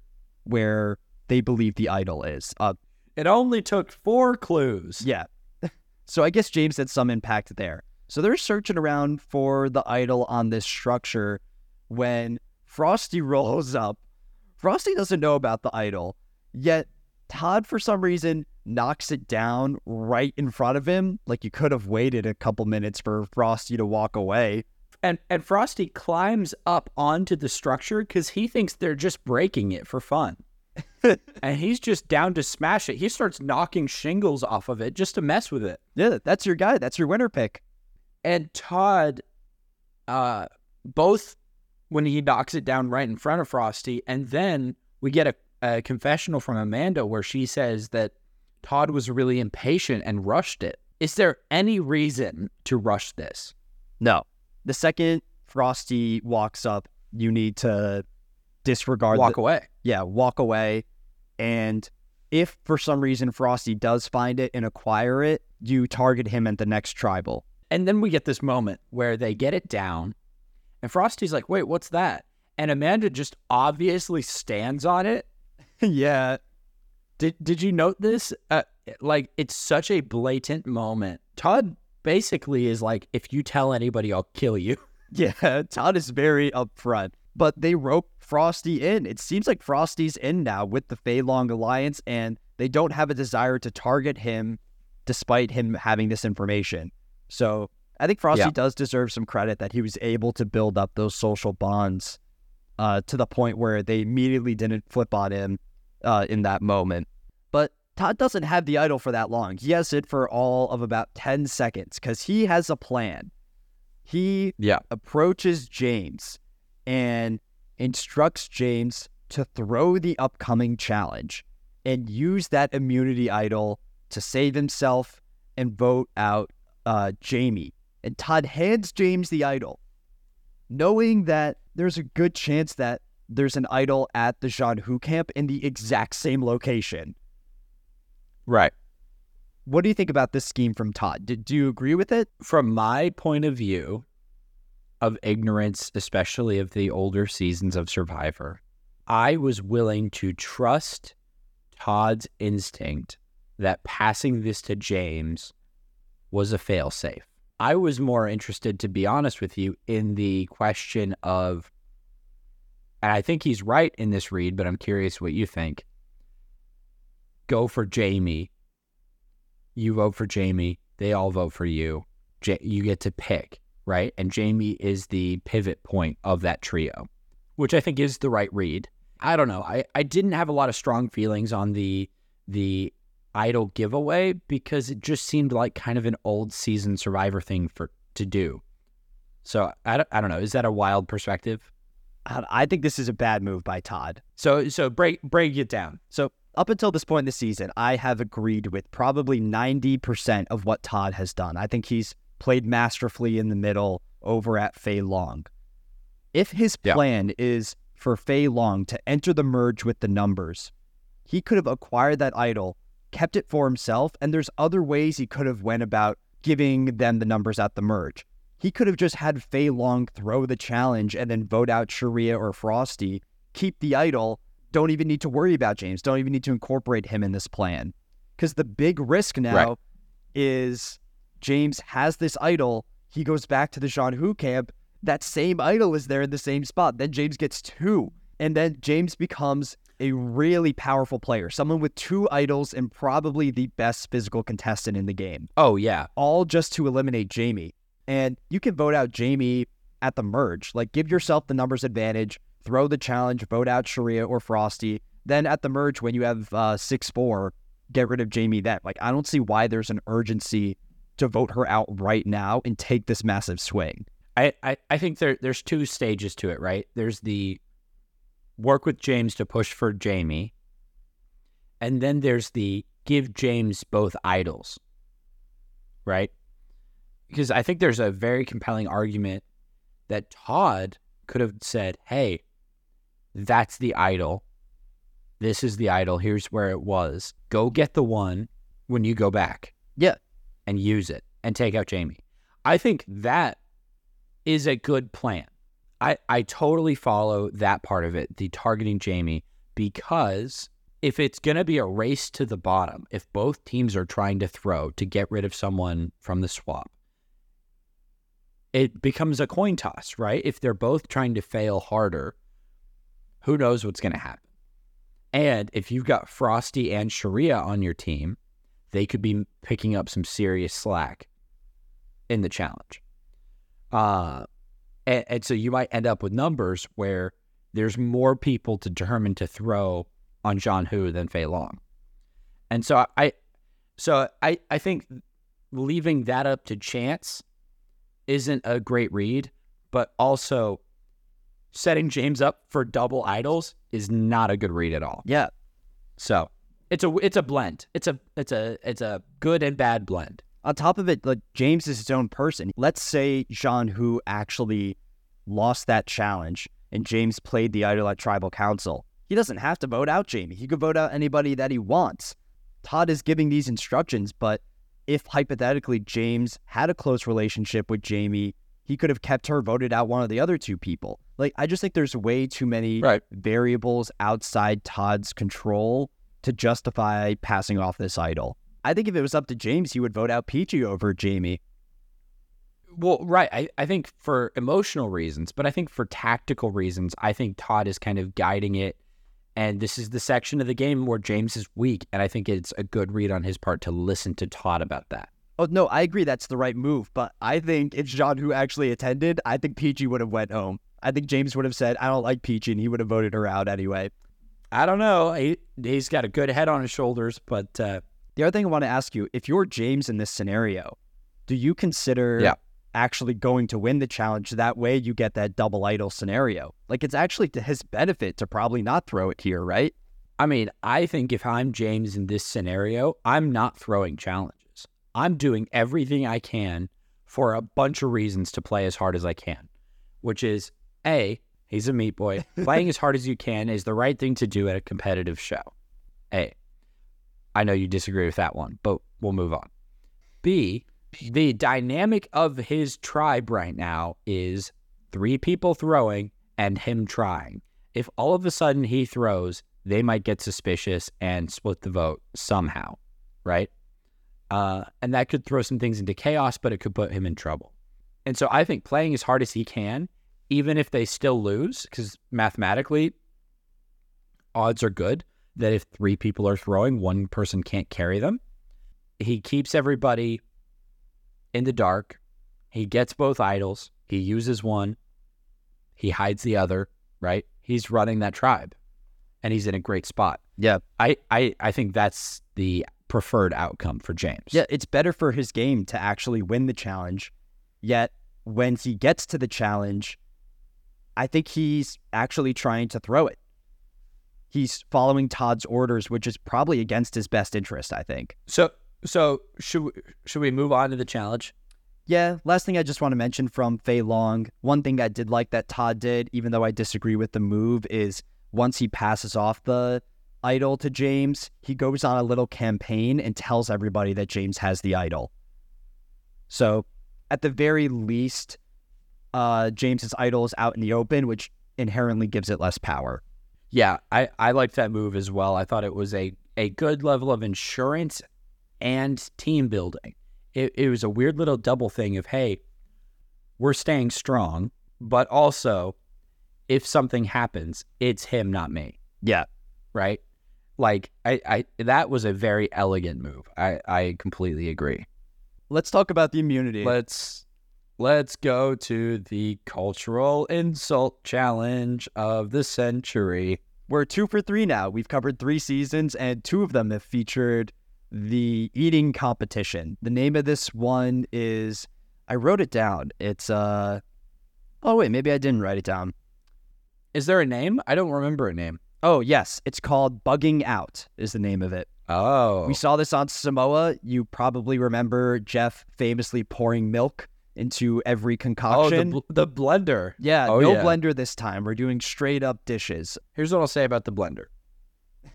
where they believe the idol is. Uh, It only took four clues. Yeah. [LAUGHS] So I guess James had some impact there. So they're searching around for the idol on this structure when Frosti rolls up. Frosti doesn't know about the idol, yet Todd, for some reason, knocks it down right in front of him. Like you could have waited a couple minutes for Frosti to walk away. And and Frosti climbs up onto the structure because he thinks they're just breaking it for fun. [LAUGHS] and he's just down to smash it. He starts knocking shingles off of it just to mess with it. Yeah, that's your guy. That's your winner pick. And Todd, uh, both when he knocks it down right in front of Frosti, and then we get a, a confessional from Amanda where she says that Todd was really impatient and rushed it. Is there any reason to rush this? No. The second Frosti walks up, you need to disregard Walk the, away. yeah, walk away. And if for some reason Frosti does find it and acquire it, you target him at the next tribal. And then we get this moment where they get it down, and Frosti's like, wait, what's that? And Amanda just obviously stands on it. [LAUGHS] yeah. Did did you note this? Uh, like it's such a blatant moment. Todd basically is like, if you tell anybody, I'll kill you. [LAUGHS] Yeah, [LAUGHS] Todd is very upfront. But they rope Frosti in. It seems like Frosti's in now with the Fei Long Alliance, and they don't have a desire to target him despite him having this information. So I think Frosti Yeah. does deserve some credit that he was able to build up those social bonds uh, to the point where they immediately didn't flip on him uh, in that moment. But Todd doesn't have the idol for that long. He has it for all of about 10 seconds because he has a plan. He Yeah. approaches James and instructs James to throw the upcoming challenge and use that immunity idol to save himself and vote out uh, Jaime. And Todd hands James the idol, knowing that there's a good chance that there's an idol at the Zhan Hu camp in the exact same location. Right. What do you think about this scheme from Todd? Did, do you agree with it? From my point of view of ignorance, especially of the older seasons of Survivor, I was willing to trust Todd's instinct that passing this to James was a failsafe. I was more interested, to be honest with you, in the question of, and I think he's right in this read, but I'm curious what you think. Go for Jaime. You vote for Jaime. They all vote for you. Ja- you get to pick, right? And Jaime is the pivot point of that trio, which I think is the right read. I don't know. I, I didn't have a lot of strong feelings on the the idol giveaway because it just seemed like kind of an old season survivor thing for to do. So I don't, I don't know. Is that a wild perspective? I I think this is a bad move by Todd. So so break break it down. So up until this point in the season, I have agreed with probably 90% of what Todd has done. I think he's played masterfully in the middle over at Fei Long. If his Yeah. plan is for Fei Long to enter the merge with the numbers, he could have acquired that idol, kept it for himself, and there's other ways he could have went about giving them the numbers at the merge. He could have just had Fei Long throw the challenge and then vote out Sherea or Frosti, keep the idol, don't even need to worry about James, don't even need to incorporate him in this plan. Because the big risk now Right. is James has this idol, he goes back to the Zhan Hu camp, that same idol is there in the same spot. Then James gets two. And then James becomes a really powerful player, someone with two idols and probably the best physical contestant in the game Oh yeah. all just to eliminate Jaime. And you can vote out Jaime at the merge. Like, give yourself the numbers advantage, throw the challenge, vote out Sherea or Frosti. Then at the merge, when you have uh, 6 4, get rid of Jaime then. Like, I don't see why there's an urgency to vote her out right now and take this massive swing. I, I, I think there there's two stages to it, right? There's the work with James to push for Jaime, and then there's the give James both idols, right? Because I think there's a very compelling argument that Todd could have said, "Hey, that's the idol. This is the idol. Here's where it was. Go get the one when you go back." Yeah. and use it and take out Jaime. I think that is a good plan. I, I totally follow that part of it, the targeting Jaime, because if it's going to be a race to the bottom, if both teams are trying to throw to get rid of someone from the swap, it becomes a coin toss, right? If they're both trying to fail harder, who knows what's going to happen? And if you've got Frosti and Sherea on your team, they could be picking up some serious slack in the challenge. Uh, and, and so you might end up with numbers where there's more people determined to throw on Zhan Hu than Fei Long. And so I, so I, I think leaving that up to chance isn't a great read, but also setting James up for double idols is not a good read at all. Yeah. So it's a it's a blend. It's a it's a it's a good and bad blend. On top of it, like James is his own person. Let's say Zhan Hu actually lost that challenge and James played the idol at tribal council. He doesn't have to vote out Jaime. He could vote out anybody that he wants. Todd is giving these instructions, but if hypothetically James had a close relationship with Jaime, he could have kept her voted out one of the other two people. Like I just think there's way too many Right. variables outside Todd's control to justify passing off this idol. I think if it was up to James, he would vote out Peachy over Jaime. Well, right. I, I think for emotional reasons, but I think for tactical reasons, I think Todd is kind of guiding it. And this is the section of the game where James is weak. And I think it's a good read on his part to listen to Todd about that. Oh no, I agree that's the right move, but I think it's Zhan Hu actually attended. I think PG would have went home. I think James would have said, "I don't like Peachy," and he would have voted her out anyway. I don't know. He, he's got a good head on his shoulders, but uh, the other thing I want to ask you: if you're James in this scenario, do you consider Yeah. actually going to win the challenge? That way, you get that double idol scenario. Like it's actually to his benefit to probably not throw it here, right? I mean, I think if I'm James in this scenario, I'm not throwing challenges. I'm doing everything I can for a bunch of reasons to play as hard as I can, which is A, he's a meat boy. [LAUGHS] Playing as hard as you can is the right thing to do at a competitive show. A. I know you disagree with that one, but we'll move on. B, the dynamic of his tribe right now is three people throwing and him trying. If all of a sudden he throws, they might get suspicious and split the vote somehow, right? Uh, and that could throw some things into chaos, but it could put him in trouble. And so I think playing as hard as he can, even if they still lose, because mathematically, odds are good that if three people are throwing, one person can't carry them. He keeps everybody in the dark. He gets both idols. He uses one. He hides the other, right? He's running that tribe and he's in a great spot. Yeah. I, I, I think that's the preferred outcome for James. Yeah, it's better for his game to actually win the challenge. Yet when he gets to the challenge, I think he's actually trying to throw it. He's following Todd's orders, which is probably against his best interest, I think. So so should we, should we move on to the challenge? Yeah, last thing I just want to mention from Fei Long, one thing I did like that Todd did, even though I disagree with the move, is once he passes off the idol to James, he goes on a little campaign and tells everybody that James has the idol. So, at the very least, uh, James's idol is out in the open, which inherently gives it less power. Yeah, I, I liked that move as well. I thought it was a, a good level of insurance and team building. It, it was a weird little double thing of, hey, we're staying strong, but also if something happens, it's him, not me. Yeah. Right? Like I, I that was a very elegant move. I, I completely agree. Let's talk about the immunity. Let's let's go to the cultural insult challenge of the century. We're two for three now. We've covered three seasons, and two of them have featured the eating competition. The name of this one is I wrote it down. It's uh oh wait, maybe I didn't write it down. Is there a name? I don't remember a name. Oh yes, it's called Bugging Out is the name of it. Oh. We saw this on Samoa. You probably remember Jeff famously pouring milk into every oh, the, concoction. bl- the blender. yeah, oh, no yeah. blender this time. We're doing straight up dishes. Here's what I'll say about the blender.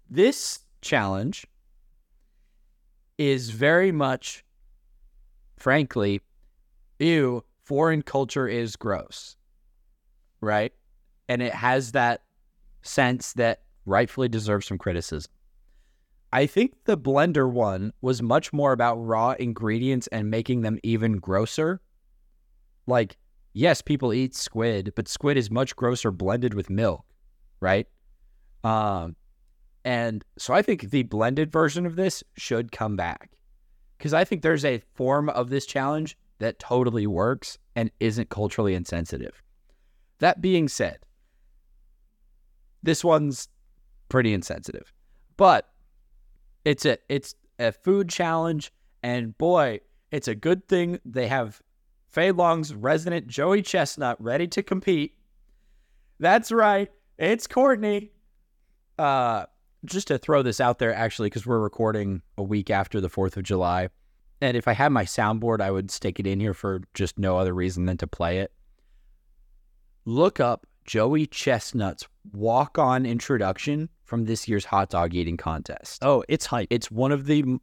This challenge is very much, frankly, ew, foreign culture is gross, right? And it has that sense that rightfully deserves some criticism. I think the blender one was much more about raw ingredients and making them even grosser. Like, yes, people eat squid, but squid is much grosser blended with milk, right? Um, and so I think the blended version of this should come back because I think there's a form of this challenge that totally works and isn't culturally insensitive. That being said, this one's pretty insensitive, but it's a it's a food challenge, and boy, it's a good thing they have Fei Long's resident Joey Chestnut ready to compete. That's right, it's Courtney. Uh, just to throw this out there, actually, because we're recording a week after the Fourth of July, and if I had my soundboard, I would stick it in here for just no other reason than to play it. Look up Joey Chestnut's walk-on introduction from this year's hot dog eating contest. Oh, it's hype. It's one of the.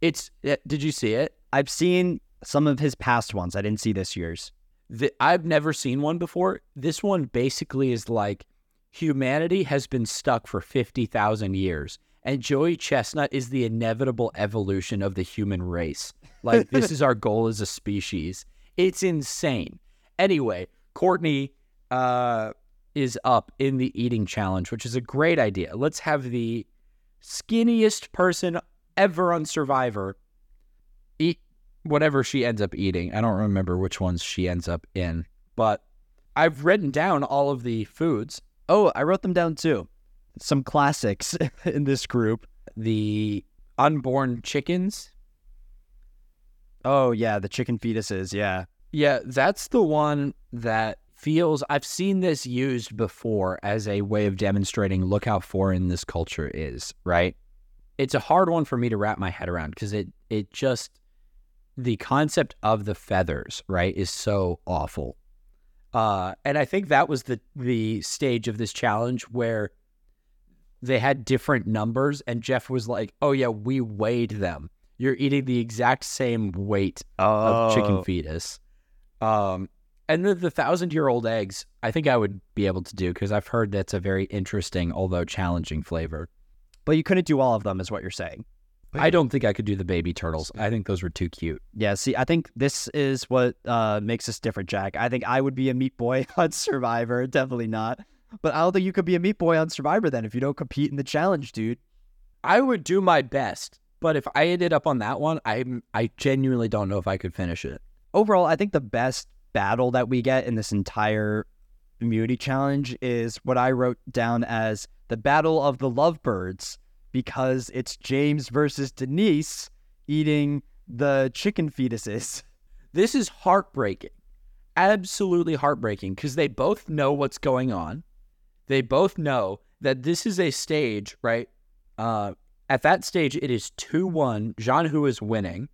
It's. eh, Did you see it? I've seen some of his past ones. I didn't see this year's. The, I've never seen one before. This one basically is like humanity has been stuck for fifty thousand years, And Joey Chestnut is the inevitable evolution of the human race. Like, this is our goal as a species. It's insane. Anyway, Courtney uh, is up in the eating challenge, which is a great idea. Let's have the skinniest person ever on Survivor whatever she ends up eating. I don't remember which ones she ends up in, but I've written down all of the foods. Oh, I wrote them down too. Some classics [LAUGHS] in this group. The unborn chickens. Oh, yeah, the chicken fetuses. Yeah. Yeah, that's the one that feels I've seen this used before as a way of demonstrating look how foreign this culture is, right? It's a hard one for me to wrap my head around because it it just the concept of the feathers, right, is so awful. Uh, and I think that was the the stage of this challenge where they had different numbers, and Jeff was like, "Oh yeah, we weighed them. You're eating the exact same weight of chicken fetus." Um, and the, the thousand year old eggs, I think I would be able to do because I've heard that's a very interesting, although challenging flavor. But you couldn't do all of them, is what you're saying. I don't think I could do the baby turtles. I think those were too cute. Yeah, see, I think this is what uh, makes us different, Jack. I think I would be a meat boy [LAUGHS] on Survivor. Definitely not. But I don't think you could be a meat boy on Survivor then if you don't compete in the challenge, dude. I would do my best, but if I ended up on that one, I I genuinely don't know if I could finish it. Overall, I think the best battle that we get in this entire immunity challenge is what I wrote down as the battle of the lovebirds because it's James versus Denise eating the chicken fetuses. This is heartbreaking. Absolutely heartbreaking because they both know what's going on. They both know that this is a stage, right? Uh, at that stage, it is 2 1. Zhan Hu is winning.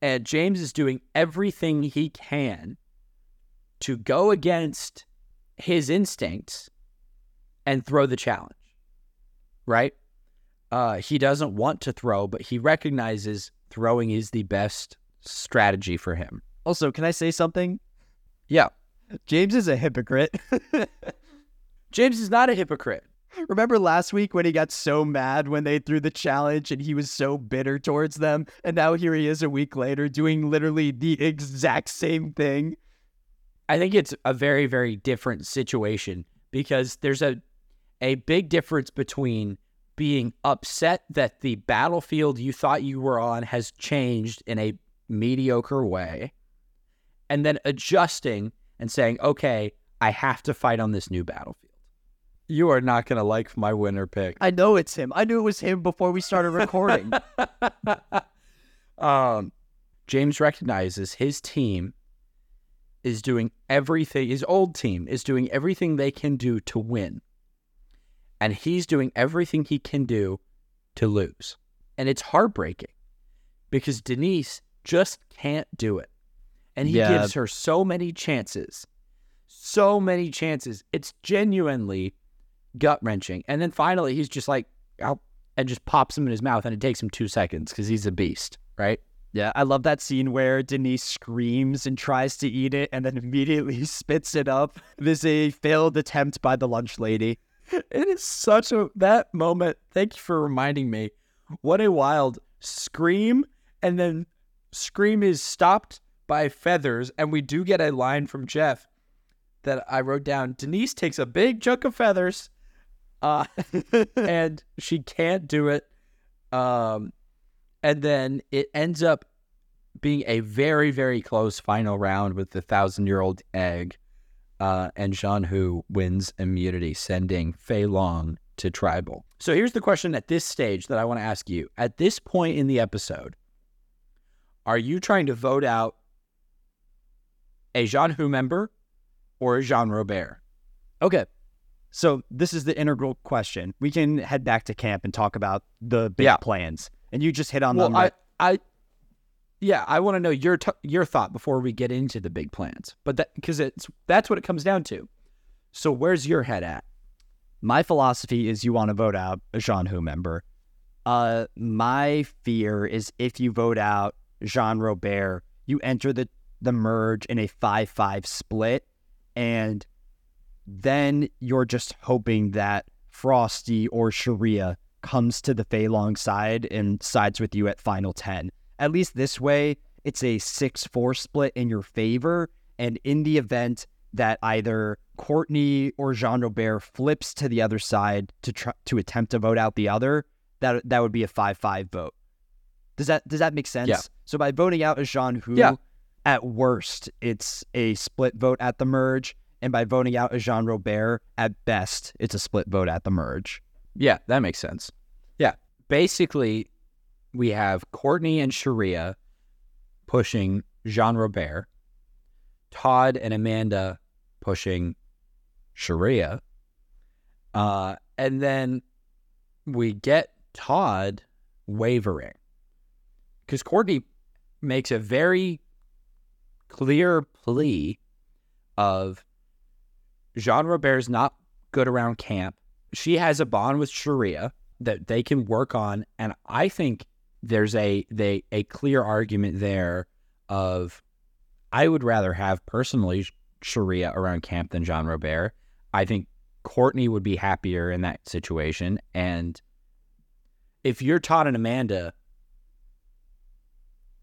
And James is doing everything he can to go against his instincts and throw the challenge, right? Uh, he doesn't want to throw, but he recognizes throwing is the best strategy for him. Also, can I say something? Yeah. James is a hypocrite. [LAUGHS] James is not a hypocrite. Remember last week when he got so mad when they threw the challenge and he was so bitter towards them? And now here he is a week later doing literally the exact same thing. I think it's a very, very different situation because there's a a big difference between being upset that the battlefield you thought you were on has changed in a mediocre way and then adjusting and saying, okay, I have to fight on this new battlefield. You are not going to like my winner pick. I know it's him. I knew it was him before we started recording. [LAUGHS] um, James recognizes his team is doing everything, his old team is doing everything they can do to win and he's doing everything he can do to lose. And it's heartbreaking because Denise just can't do it. And he Yeah. gives her so many chances. So many chances. It's genuinely gut wrenching. And then finally, he's just like, "Ow," and just pops him in his mouth. And it takes him two seconds because he's a beast, right? yeah, I love that scene where Denise screams and tries to eat it and then [LAUGHS] immediately spits it up. This is a failed attempt by the lunch lady. It is such a that moment. Thank you for reminding me. What a wild scream, and then scream is stopped by feathers, and we do get a line from Jeff that I wrote down. Denise takes a big chunk of feathers, uh, [LAUGHS] and she can't do it. Um, and then it ends up being a very very close final round with the thousand year old egg uh, and Zhan Hu wins immunity, sending Fei Long to tribal. So here's the question at this stage that I want to ask you. At this point in the episode, are you trying to vote out a Zhan Hu member or a Jean Robert? Okay. So this is the integral question. We can head back to camp and talk about the big Yeah. plans. And you just hit on Well, them. I, I, yeah, I want to know your t- your thought before we get into the big plans. But that because it's that's what it comes down to. So where's your head at? My philosophy is you want to vote out a Zhan Hu member. Uh, my fear is if you vote out Jean Robert, you enter the, the merge in a 5 5 split, and then you're just hoping that Frosti or Sherea comes to the Fei Long side and sides with you at final 10. At least this way, it's a 6 4 split in your favor. And in the event that either Courtney or Jean Robert flips to the other side to try, to attempt to vote out the other, that that would be a 5 5 vote. Does that does that make sense? Yeah. So by voting out a Zhan Hu, Yeah. at worst, it's a split vote at the merge. And by voting out a Jean Robert, at best, it's a split vote at the merge. Yeah, that makes sense. Yeah. Basically, we have Courtney and Sherea pushing Jean Robert, Todd and Amanda pushing Sherea. Uh, and then we get Todd wavering because Courtney makes a very clear plea of Jean Robert's not good around camp she has a bond with Sherea that they can work on, and I think there's a they a clear argument there of I would rather have personally Sherea around camp than Jean Robert. I think Courtney would be happier in that situation, and if you're Todd and Amanda,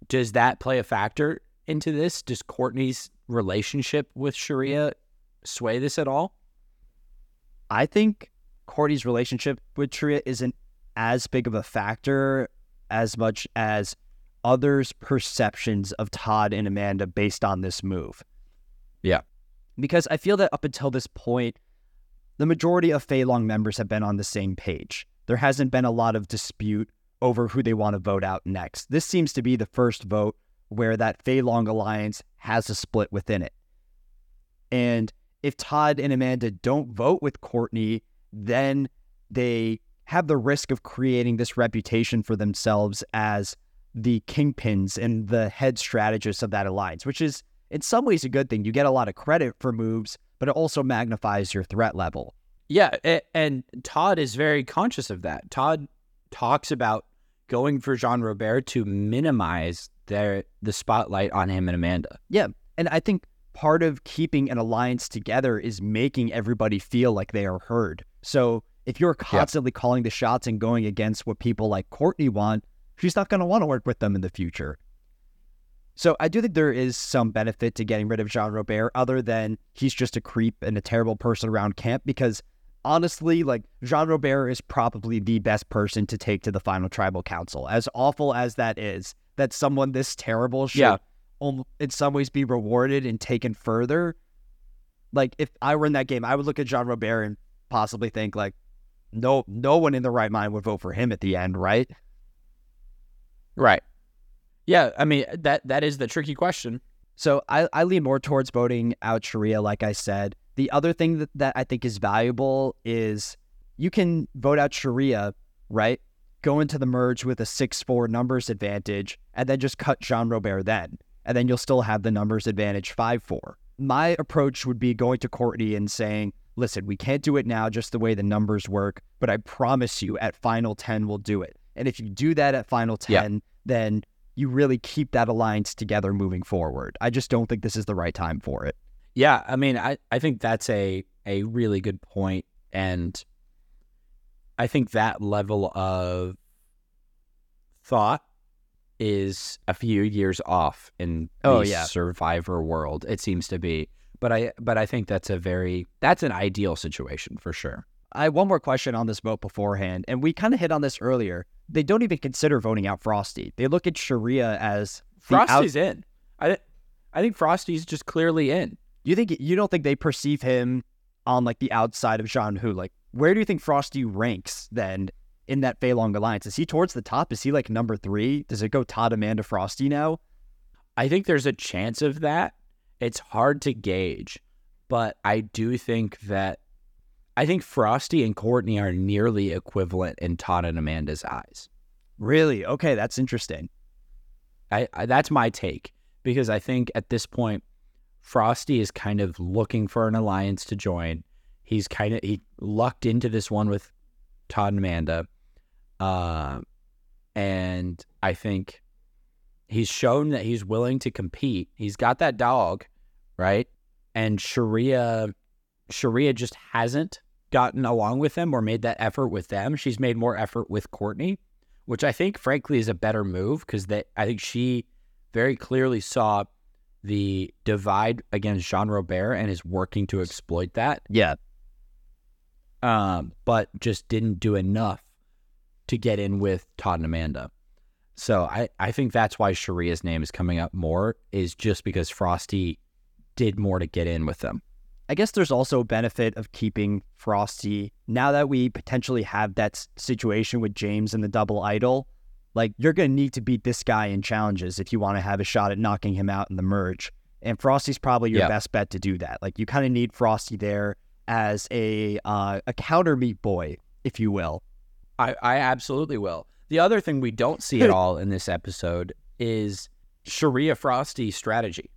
does that play a factor into this? Does Courtney's relationship with Sherea sway this at all? I think Courtney's relationship with Sherea isn't as big of a factor as much as others' perceptions of Todd and Amanda based on this move. Yeah. Because I feel that up until this point, the majority of Fei Long members have been on the same page. There hasn't been a lot of dispute over who they want to vote out next. This seems to be the first vote where that Fei Long alliance has a split within it. And if Todd and Amanda don't vote with Courtney, then they have the risk of creating this reputation for themselves as the kingpins and the head strategists of that alliance, which is in some ways a good thing. You get a lot of credit for moves, but it also magnifies your threat level. Yeah, and Todd is very conscious of that. Todd talks about going for Jean Robert to minimize their the spotlight on him and Amanda. Yeah. And I think part of keeping an alliance together is making everybody feel like they are heard. So if you're constantly calling the shots and going against what people like Courtney want, she's not going to want to work with them in the future. So I do think there is some benefit to getting rid of Jean Robert, other than he's just a creep and a terrible person around camp. Because honestly, like Jean Robert is probably the best person to take to the final tribal council. As awful as that is, that someone this terrible should Yeah. in some ways be rewarded and taken further. Like if I were in that game, I would look at Jean Robert and possibly think like, no, no one in the right mind would vote for him at the end, right? Right. Yeah, I mean that that is the tricky question. So I, I lean more towards voting out Sherea, like I said. The other thing that, that I think is valuable is you can vote out Sherea, right? Go into the merge with a 6 4 numbers advantage, and then just cut Jean Robert then. And then you'll still have the numbers advantage 5 4. My approach would be going to Courtney and saying, listen, we can't do it now just the way the numbers work, but I promise you at final 10 we'll do it. And if you do that at final 10, Yeah. then you really keep that alliance together moving forward. I just don't think this is the right time for it. Yeah, I mean, I, I think that's a a really good point, and I think that level of thought is a few years off in Oh, the yeah. survivor world. It seems to be, but I but I think that's a very that's an ideal situation for sure. I have one more question on this vote beforehand, and we kind of hit on this earlier. They don't even consider voting out Frosti. They look at Sherea as the out- Frosti's in. I I think Frosti's just clearly in. you think you don't think they perceive him on like the outside of Zhan Hu? Like, where do you think Frosti ranks then in that Fei Long alliance? Is he towards the top? Is he like number three? Does it go Todd Amanda Frosti now? I think there's a chance of that. It's hard to gauge, but I do think that I think Frosti and Courtney are nearly equivalent in Todd and Amanda's eyes. Really? Okay, that's interesting. I, I that's my take because I think at this point Frosti is kind of looking for an alliance to join. He's kind of he lucked into this one with Todd and Amanda, uh, and I think he's shown that he's willing to compete. He's got that dog, right? And Sherea, Sherea just hasn't. gotten along with them or made that effort with them. She's made more effort with Courtney, which I think, frankly, is a better move because that I think she very clearly saw the divide against Jean Robert and is working to exploit that. Yeah. Um, but just didn't do enough to get in with Todd and Amanda. So I, I think that's why Sherea's name is coming up more is just because Frosti did more to get in with them. I guess there's also a benefit of keeping Frosti now that we potentially have that situation with James and the double idol. Like you're going to need to beat this guy in challenges if you want to have a shot at knocking him out in the merge. And Frosti's probably your Yeah. best bet to do that. Like you kind of need Frosti there as a uh, a counter meat boy, if you will. I, I absolutely will. The other thing we don't see at [LAUGHS] all in this episode is Sherea Frosti's strategy.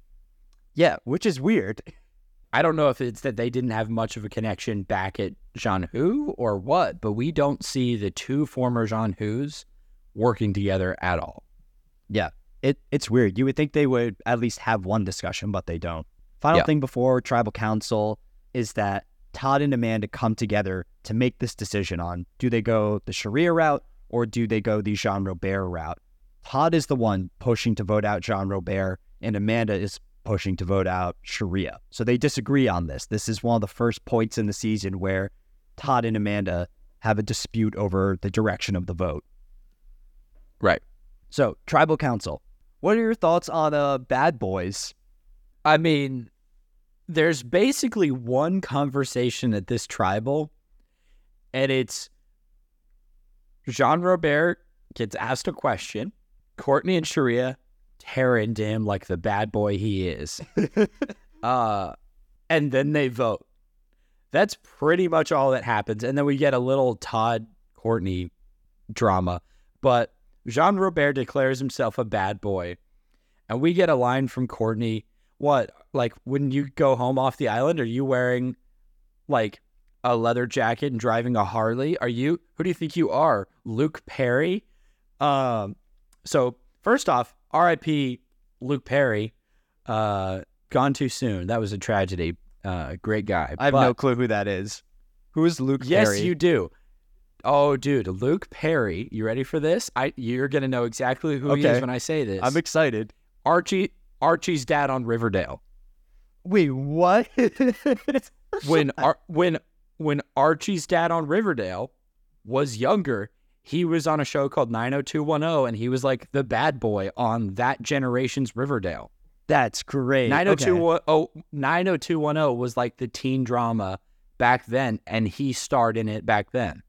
Yeah, which is weird. [LAUGHS] I don't know if it's that they didn't have much of a connection back at Zhan Hu or what, but we don't see the two former Zhan Hus working together at all. Yeah, it it's weird. You would think they would at least have one discussion, but they don't. Final Yeah. thing before tribal council is that Todd and Amanda come together to make this decision on do they go the Sherea route or do they go the Jean Robert route. Todd is the one pushing to vote out Jean Robert, and Amanda is pushing to vote out Sherea. So they disagree on this. This is one of the first points in the season where Todd and Amanda have a dispute over the direction of the vote. Right. So, tribal council. What are your thoughts on uh Bad Boys? I mean, there's basically one conversation at this tribal, and it's Jean Robert gets asked a question. Courtney and Sherea tear into him like the bad boy he is. [LAUGHS] uh, and then they vote. That's pretty much all that happens. And then we get a little Todd Courtney drama. But Jean Robert declares himself a bad boy. And we get a line from Courtney. What? Like when you go home off the island, are you wearing like a leather jacket and driving a Harley? Are you who do you think you are? Luke Perry? Um so first off, RIP Luke Perry, uh gone too soon. That was a tragedy. Uh great guy. I have But- no clue who that is. Who is Luke Yes, Perry? you do. Oh, dude, Luke Perry. You ready for this? I you're gonna know exactly who he is when I say this. I'm excited. Archie Archie's dad on Riverdale. Wait, what? [LAUGHS] When Ar- when when Archie's dad on Riverdale was younger, he was on a show called 90210 and he was like the bad boy on that generation's Riverdale. That's great. Okay. 90210 90210 was like the teen drama back then and he starred in it back then.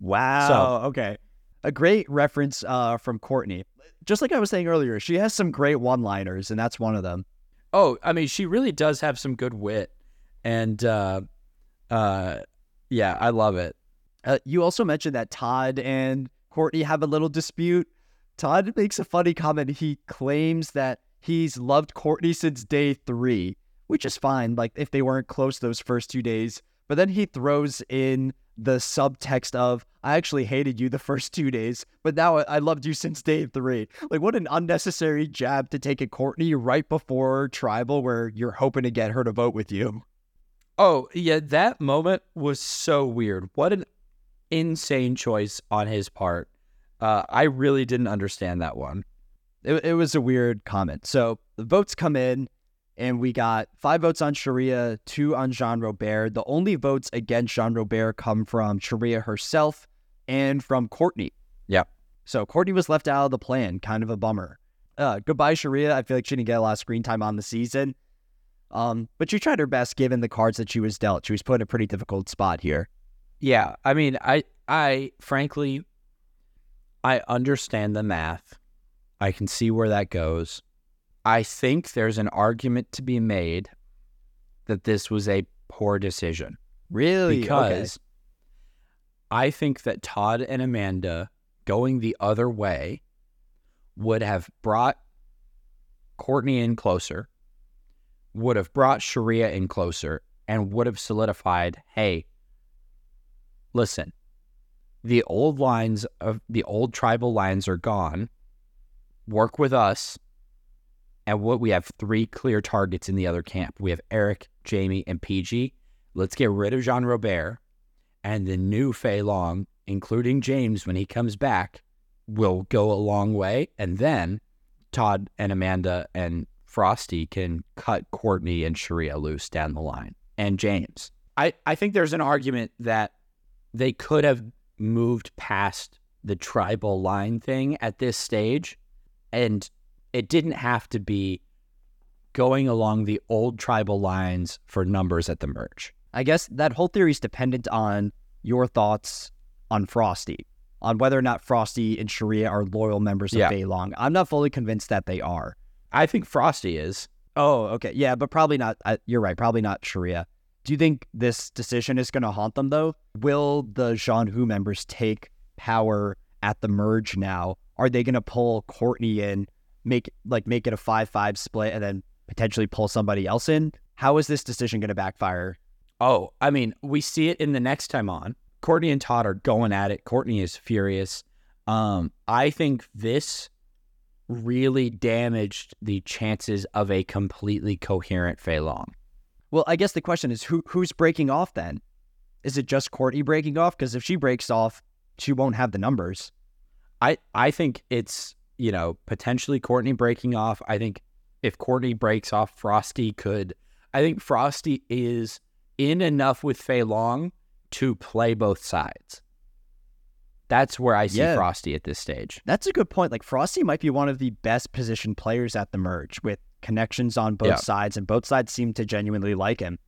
Wow. okay. A great reference uh, from Courtney. Just like I was saying earlier, she has some great one-liners, and that's one of them. Oh, I mean, she really does have some good wit, and uh, uh, yeah, I love it. Uh, you also mentioned that Todd and Courtney have a little dispute. Todd makes a funny comment. He claims that he's loved Courtney since day three, which is fine, like if they weren't close those first two days. But then he throws in the subtext of, I actually hated you the first two days, but now I loved you since day three. Like, what an unnecessary jab to take at Courtney right before tribal, where you're hoping to get her to vote with you. Oh, yeah, that moment was so weird. What an insane choice on his part. Uh, I really didn't understand that one. it, it was a weird comment. So the votes come in, and we got five votes on Sherea, two on Jean Robert. The only votes against Jean Robert come from Sherea herself and from Courtney. Yeah. So Courtney was left out of the plan. Kind of a bummer. Uh, goodbye, Sherea. I feel like she didn't get a lot of screen time on the season. Um, but she tried her best given the cards that she was dealt. She was put in a pretty difficult spot here. Yeah, I mean, I, I frankly, I understand the math. I can see where that goes. I think there's an argument to be made that this was a poor decision. Really? because I think that Todd and Amanda going the other way would have brought Courtney in closer, would have brought Sherea in closer, and would have solidified hey, listen, the old lines of the old tribal lines are gone. Work with us. And what we have three clear targets in the other camp. We have Erik, Jaime, and PG. Let's get rid of Jean Robert. and the new Fei Long, including James when he comes back, will go a long way. And then Todd and Amanda and Frosti can cut Courtney and Sherea loose down the line and James. I, I think there's an argument that they could have moved past the tribal line thing at this stage and it didn't have to be going along the old tribal lines for numbers at the merge. I guess that whole theory is dependent on your thoughts on Frosti, on whether or not Frosti and Sherea are loyal members of Yeah. Fei Long. I'm not fully convinced that they are. I think Frosti is. Oh, okay. Yeah, but probably not. Uh, you're right. Probably not Sherea. Do you think this decision is going to haunt them, though? Will the Zhan Hu members take power at the merge now? Are they going to pull Courtney in, make like make it a five-five split, and then potentially pull somebody else in? How is this decision going to backfire? Oh, I mean, we see it in the next time on. Courtney and Todd are going at it. Courtney is furious. Um, I think this really damaged the chances of a completely coherent Fei Long. Well, I guess the question is who who's breaking off then? Is it just Courtney breaking off? Because if she breaks off, she won't have the numbers. I I think it's you know potentially Courtney breaking off. I think if Courtney breaks off, Frosti could. I think Frosti is in enough with Fei Long to play both sides. That's where I see Yeah. Frosti at this stage. That's a good point. Like Frosti might be one of the best positioned players at the merge with connections on both Yeah. sides, and both sides seem to genuinely like him.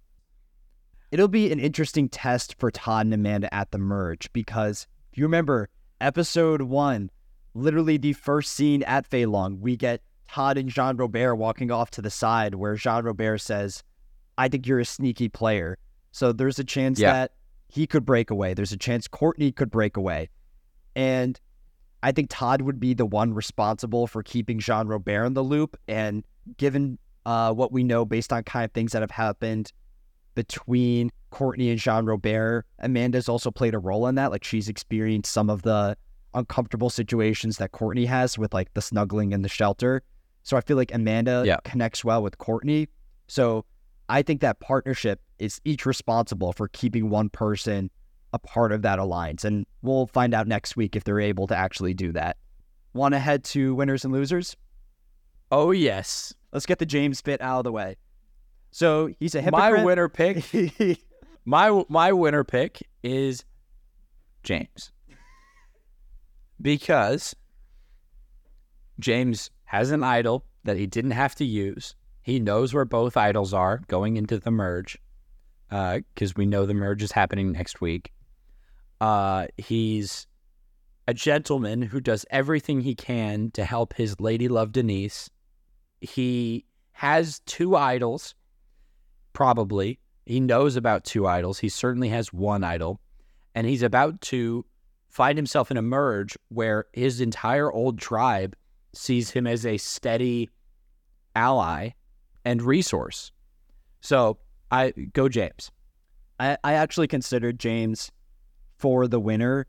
It'll be an interesting test for Todd and Amanda at the merge because if you remember episode one, literally the first scene at Fei Long, we get Todd and Jean Robert walking off to the side where Jean Robert says, I think you're a sneaky player. So there's a chance Yeah. that he could break away. There's a chance Courtney could break away. And I think Todd would be the one responsible for keeping Jean Robert in the loop. And given uh, what we know based on kind of things that have happened between Courtney and Jean Robert, Amanda's also played a role in that. Like she's experienced some of the uncomfortable situations that Courtney has with like the snuggling in the shelter. So I feel like Amanda Yeah. connects well with Courtney. So I think that partnership is each responsible for keeping one person a part of that alliance. And we'll find out next week if they're able to actually do that. Want to head to winners and losers? Oh yes, Let's get the James bit out of the way. So he's a my winner pick. [LAUGHS] my my winner pick is James because James has an idol that he didn't have to use. He knows where both idols are going into the merge uh, because we know the merge is happening next week. Uh, he's a gentleman who does everything he can to help his lady love Denise. He has two idols, probably. He knows about two idols. He certainly has one idol. And he's about to find himself in a merge where his entire old tribe sees him as a steady ally and resource. So I go James. I, I actually considered James for the winner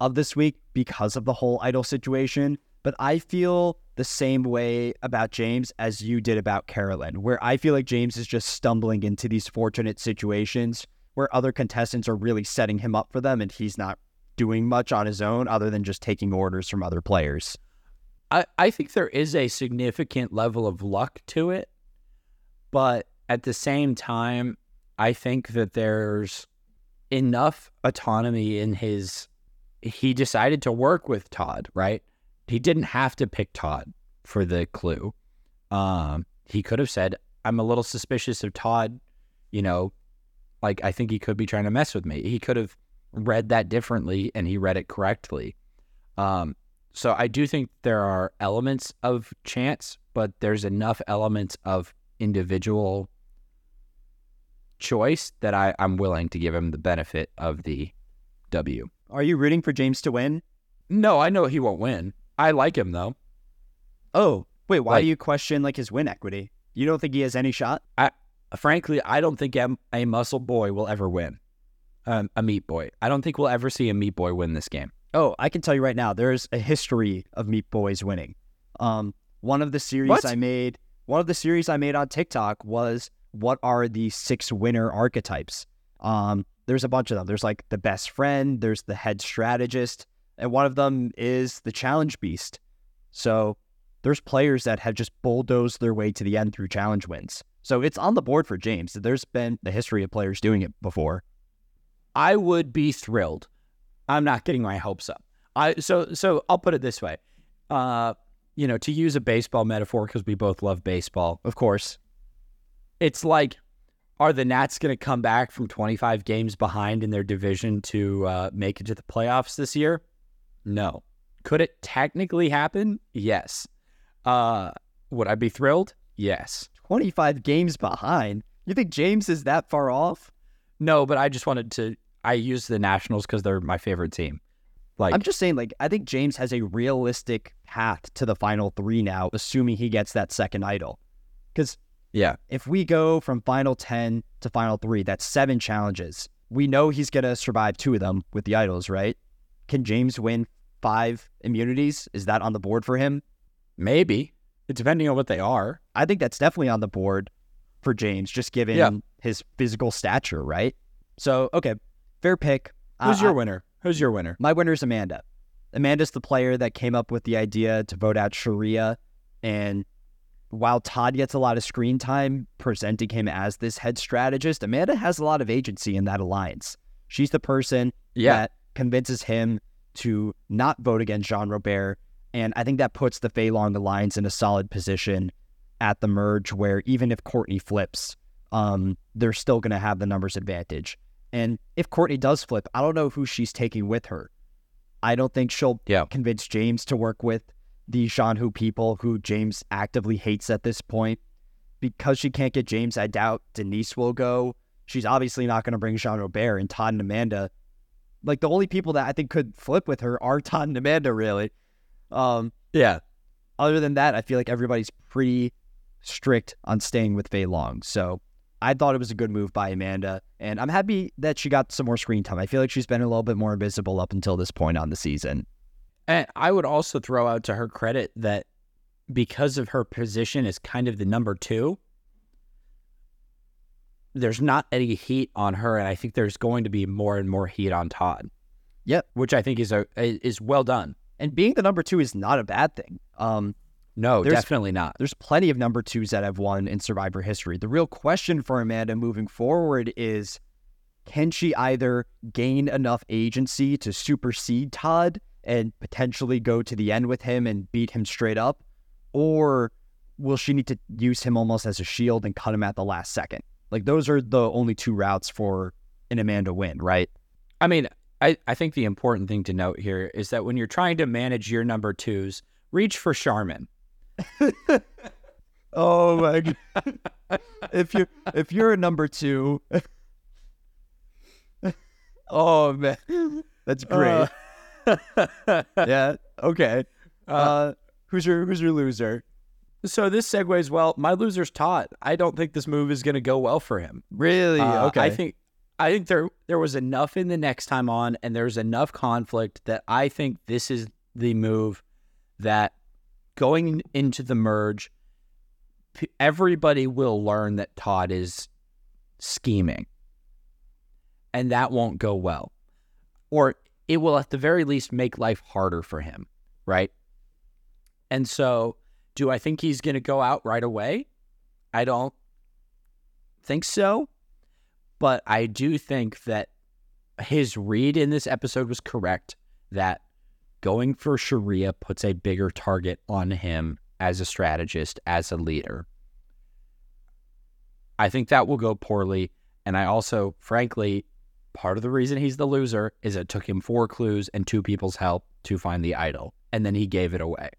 of this week because of the whole idol situation. But I feel the same way about James as you did about Carolyn, where I feel like James is just stumbling into these fortunate situations where other contestants are really setting him up for them and he's not doing much on his own other than just taking orders from other players. I, I think there is a significant level of luck to it, but at the same time, I think that there's enough autonomy in his. He decided to work with Todd, right? He didn't have to pick Todd for the clue. Um, he could have said, "I'm a little suspicious of Todd." You know, like I think he could be trying to mess with me. He could have read that differently, and he read it correctly. Um, so I do think there are elements of chance, but there's enough elements of individual choice that I, I'm willing to give him the benefit of the W. Are you rooting for James to win? No, I know he won't win. I like him though. Oh, wait, why Like- do you question like his win equity? You don't think he has any shot? I Frankly, I don't think a, a muscle boy will ever win. Um, a meat boy. I don't think we'll ever see a meat boy win this game. Oh, I can tell you right now, there's a history of Meat Boys winning. Um, one of the series What? I made, one of the series I made on TikTok was what are the six winner archetypes? Um, there's a bunch of them. There's like the best friend, there's the head strategist, and one of them is the challenge beast. So there's players that have just bulldozed their way to the end through challenge wins. So it's on the board for James. There's been the history of players doing it before. I would be thrilled. I'm not getting my hopes up. I so so I'll put it this way. Uh, you know, to use a baseball metaphor because we both love baseball. Of course. It's like are the Nats going to come back from 25 games behind in their division to uh, make it to the playoffs this year? No. Could it technically happen? Yes. Uh, would I be thrilled? Yes. 25 games behind. You think James is that far off? No, but I just wanted to. I use the Nationals because they're my favorite team. Like I'm just saying, like I think James has a realistic path to the final three now, assuming he gets that second idol. Because yeah, if we go from final ten to final three, that's seven challenges. We know he's gonna survive two of them with the idols, right? Can James win five immunities? Is that on the board for him? maybe depending on what they are. I think that's definitely on the board for James, just given Yeah. his physical stature, right? So, okay, fair pick. Who's Uh, your I- winner? Who's your winner? My winner is Amanda. Amanda's the player that came up with the idea to vote out Sherea. And while Todd gets a lot of screen time presenting him as this head strategist, Amanda has a lot of agency in that alliance. She's the person Yeah. that convinces him to not vote against Jean Robert. And I think that puts the Fei Long Alliance in a solid position at the merge where even if Courtney flips, um, they're still going to have the numbers advantage. And if Courtney does flip, I don't know who she's taking with her. I don't think she'll Yeah. convince James to work with the Zhan Hu people who James actively hates at this point. Because she can't get James, I doubt Denise will go. She's obviously not going to bring Jean Robert and Todd and Amanda. Like the only people that I think could flip with her are [LAUGHS] Todd and Amanda, really. Um, Yeah. other than that, I feel like everybody's pretty strict on staying with Fei Long. So I thought it was a good move by Amanda, and I'm happy that she got some more screen time. I feel like she's been a little bit more invisible up until this point on the season. And I would also throw out to her credit that because of her position as kind of the number two, there's not any heat on her, and I think there's going to be more and more heat on Todd. Yep. which I think is a is well done. And being the number two is not a bad thing. Um, No, definitely not. there's plenty of number twos that have won in Survivor history. The real question for Amanda moving forward is can she either gain enough agency to supersede Todd and potentially go to the end with him and beat him straight up? Or will she need to use him almost as a shield and cut him at the last second? Like, those are the only two routes for an Amanda win, right? I mean, I, I think the important thing to note here is that when you're trying to manage your number twos, reach for Charmin. [LAUGHS] Oh my god! [LAUGHS] if you if you're a number two, [LAUGHS] oh man, that's great. Uh, [LAUGHS] yeah. Okay. Uh, who's your who's your loser? So this segues well. My loser's Todd. I don't think this move is going to go well for him. Really? Uh, okay. I think I think there there was enough in the next time on, and there's enough conflict that I think this is the move that going into the merge, everybody will learn that Todd is scheming, and that won't go well, or it will at the very least make life harder for him, right? And so, do I think he's going to go out right away? I don't think so but I do think that his read in this episode was correct that going for Sherea puts a bigger target on him as a strategist, as a leader. I think that will go poorly. And I also, frankly, part of the reason he's the loser is it took him four clues and two people's help to find the idol. And then he gave it away.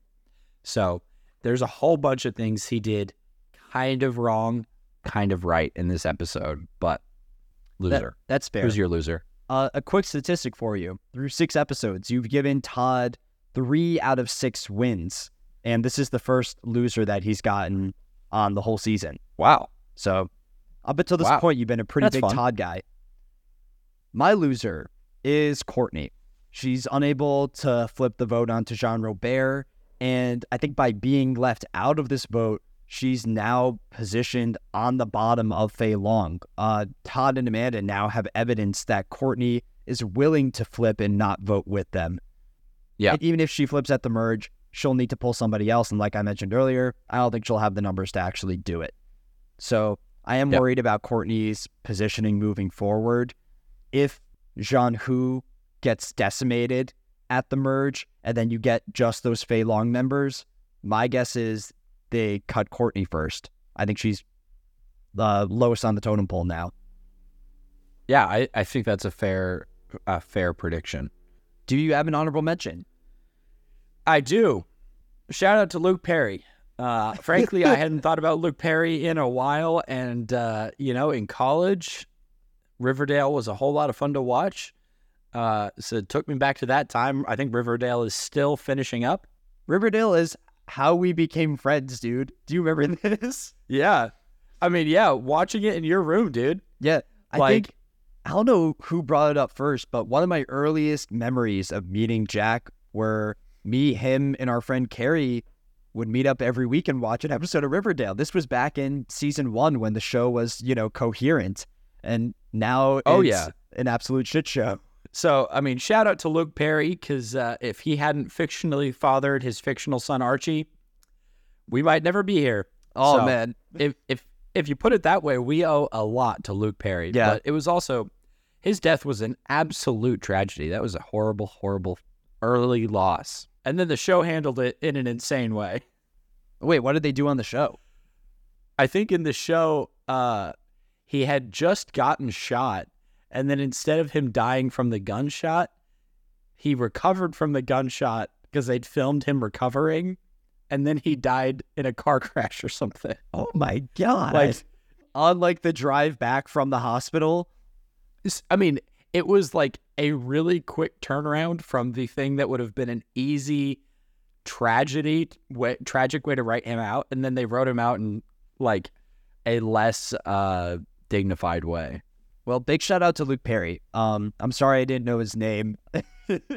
So there's a whole bunch of things he did kind of wrong, kind of right in this episode, but That- loser. that's fair. Who's your loser? Uh, a quick statistic for you: through six episodes, you've given Todd three out of six wins, and this is the first loser that he's gotten on the whole season. Wow. So up until this Wow. point, you've been a pretty That's big fun. Todd guy. My loser is Courtney. She's unable to flip the vote onto Jean Robert. And I think by being left out of this vote, she's now positioned on the bottom of Fei Long. Uh, Todd and Amanda now have evidence that Courtney is willing to flip and not vote with them. Yeah. And even if she flips at the merge, she'll need to pull somebody else. And like I mentioned earlier, I don't think she'll have the numbers to actually do it. So I am Yep. worried about Courtney's positioning moving forward. If Zhan Hu gets decimated at the merge and then you get just those Fei Long members, my guess is they cut Courtney first. I think she's the lowest on the totem pole now. Yeah, I, I think that's a fair a fair prediction. Do you have an honorable mention? I do. Shout out to Luke Perry. Uh, frankly, I [LAUGHS] hadn't thought about Luke Perry in a while, and uh, you know, in college, Riverdale was a whole lot of fun to watch. Uh, so it took me back to that time. I think Riverdale is still finishing up. Riverdale is how we became friends, dude. Do you remember [LAUGHS] this? Yeah, I mean, yeah, watching it in your room, dude. Yeah. I Like- think I don't know who brought it up first, but one of my earliest memories of meeting Jack were me, him, and our friend Carrie would meet up every week and watch an episode of Riverdale. This was back in season one when the show was, you know, coherent. And now Oh, yeah. an absolute shit show. So, I mean, shout out to Luke Perry because uh, if he hadn't fictionally fathered his fictional son Archie, we might never be here. Oh So, man. if if if you put it that way, we owe a lot to Luke Perry. Yeah. But it was also his death was an absolute tragedy. That was a horrible, horrible early loss. And then the show handled it in an insane way. Wait, what did they do on the show? I think in the show, uh, he had just gotten shot, and then instead of him dying from the gunshot, he recovered from the gunshot because they'd filmed him recovering, and then he died in a car [LAUGHS] crash or something. Oh my god. Like, on like the drive back from the hospital. I mean, it was like a really quick turnaround from the thing that would have been an easy tragedy way, tragic way to write him out, and then they wrote him out in like a less uh, dignified way. Well, big shout out to Luke Perry. Um, I'm sorry I didn't know his name. [LAUGHS] uh,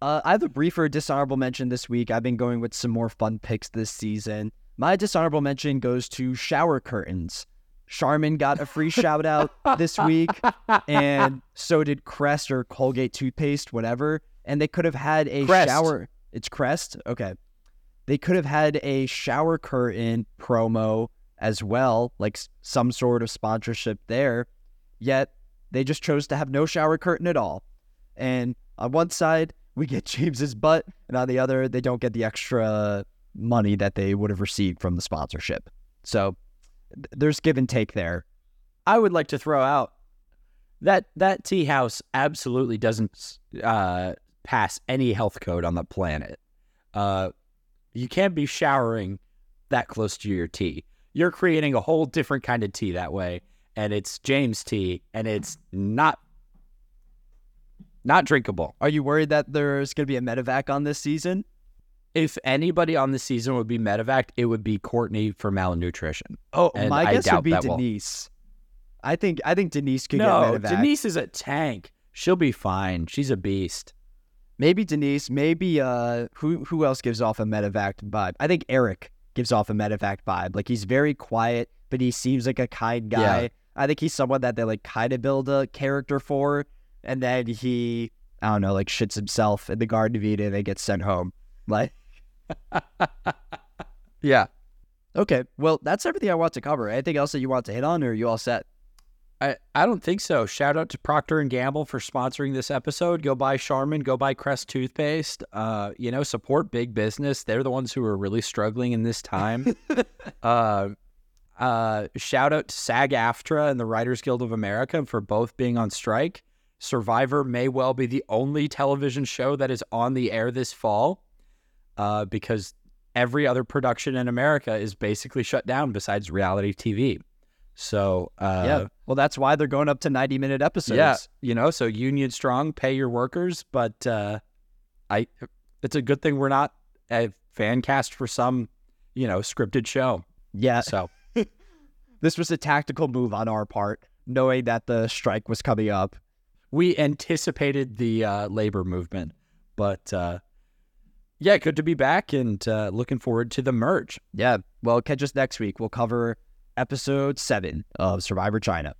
I have a briefer dishonorable mention this week. I've been going with some more fun picks this season. My dishonorable mention goes to shower curtains. Charmin got a free shout out this week, and so did Crest or Colgate toothpaste, whatever. And they could have had a Crest. shower. It's Crest? Okay. They could have had a shower curtain promo as well, like some sort of sponsorship there. Yet they just chose to have no shower curtain at all. And on one side, we get [LAUGHS] James's butt, and on the other, they don't get the extra money that they would have received from the sponsorship. So th- there's give and take there. I would like to throw out that that tea house absolutely doesn't uh, pass any health code on the planet. Uh, you can't be showering that close to your tea. You're creating a whole different kind of tea that way, and it's James tea, and it's not not drinkable. Are you worried that there's going to be a medevac on this season? If anybody on the season would be medevac, it would be Courtney for malnutrition. Oh, And my I guess would be that will- Denise. I think I think Denise could no, get medevac. No, Denise is a tank. She'll be fine. She's a beast. Maybe Denise. Maybe uh, who who else gives off a medevac vibe? I think Erik gives off a medevac vibe. Like he's very quiet, but he seems like a kind guy. Yeah. I think he's someone that they like kind of build a character for, and then he I don't know like shits himself in the Garden of Eden and gets sent home. Like [LAUGHS] Yeah. okay, well that's everything I want to cover. Anything else that you want to hit on, or are you all set? I, I don't think so. Shout out to Procter and Gamble for sponsoring this episode. Go buy Charmin, go buy Crest toothpaste. Uh, you know, support big business. They're the ones who are really struggling in this time. [LAUGHS] uh, uh, shout out to SAG-AFTRA and the Writers Guild of America for both being on strike. Survivor may well be the only television show that is on the air this fall, uh, because every other production in America is basically shut down besides reality TV. So uh, yeah. Well, that's why they're going up to ninety minute episodes. yeah, you know, so union strong, pay your workers, but uh, I, it's a good thing we're not a fan cast for some, you know, scripted show. Yeah. So [LAUGHS] This was a tactical move on our part, knowing that the strike was coming up. we anticipated the uh, labor movement, but uh, yeah, good to be back and uh, looking forward to the merge. Yeah. Well, catch us next week. We'll cover episode seven of Survivor China.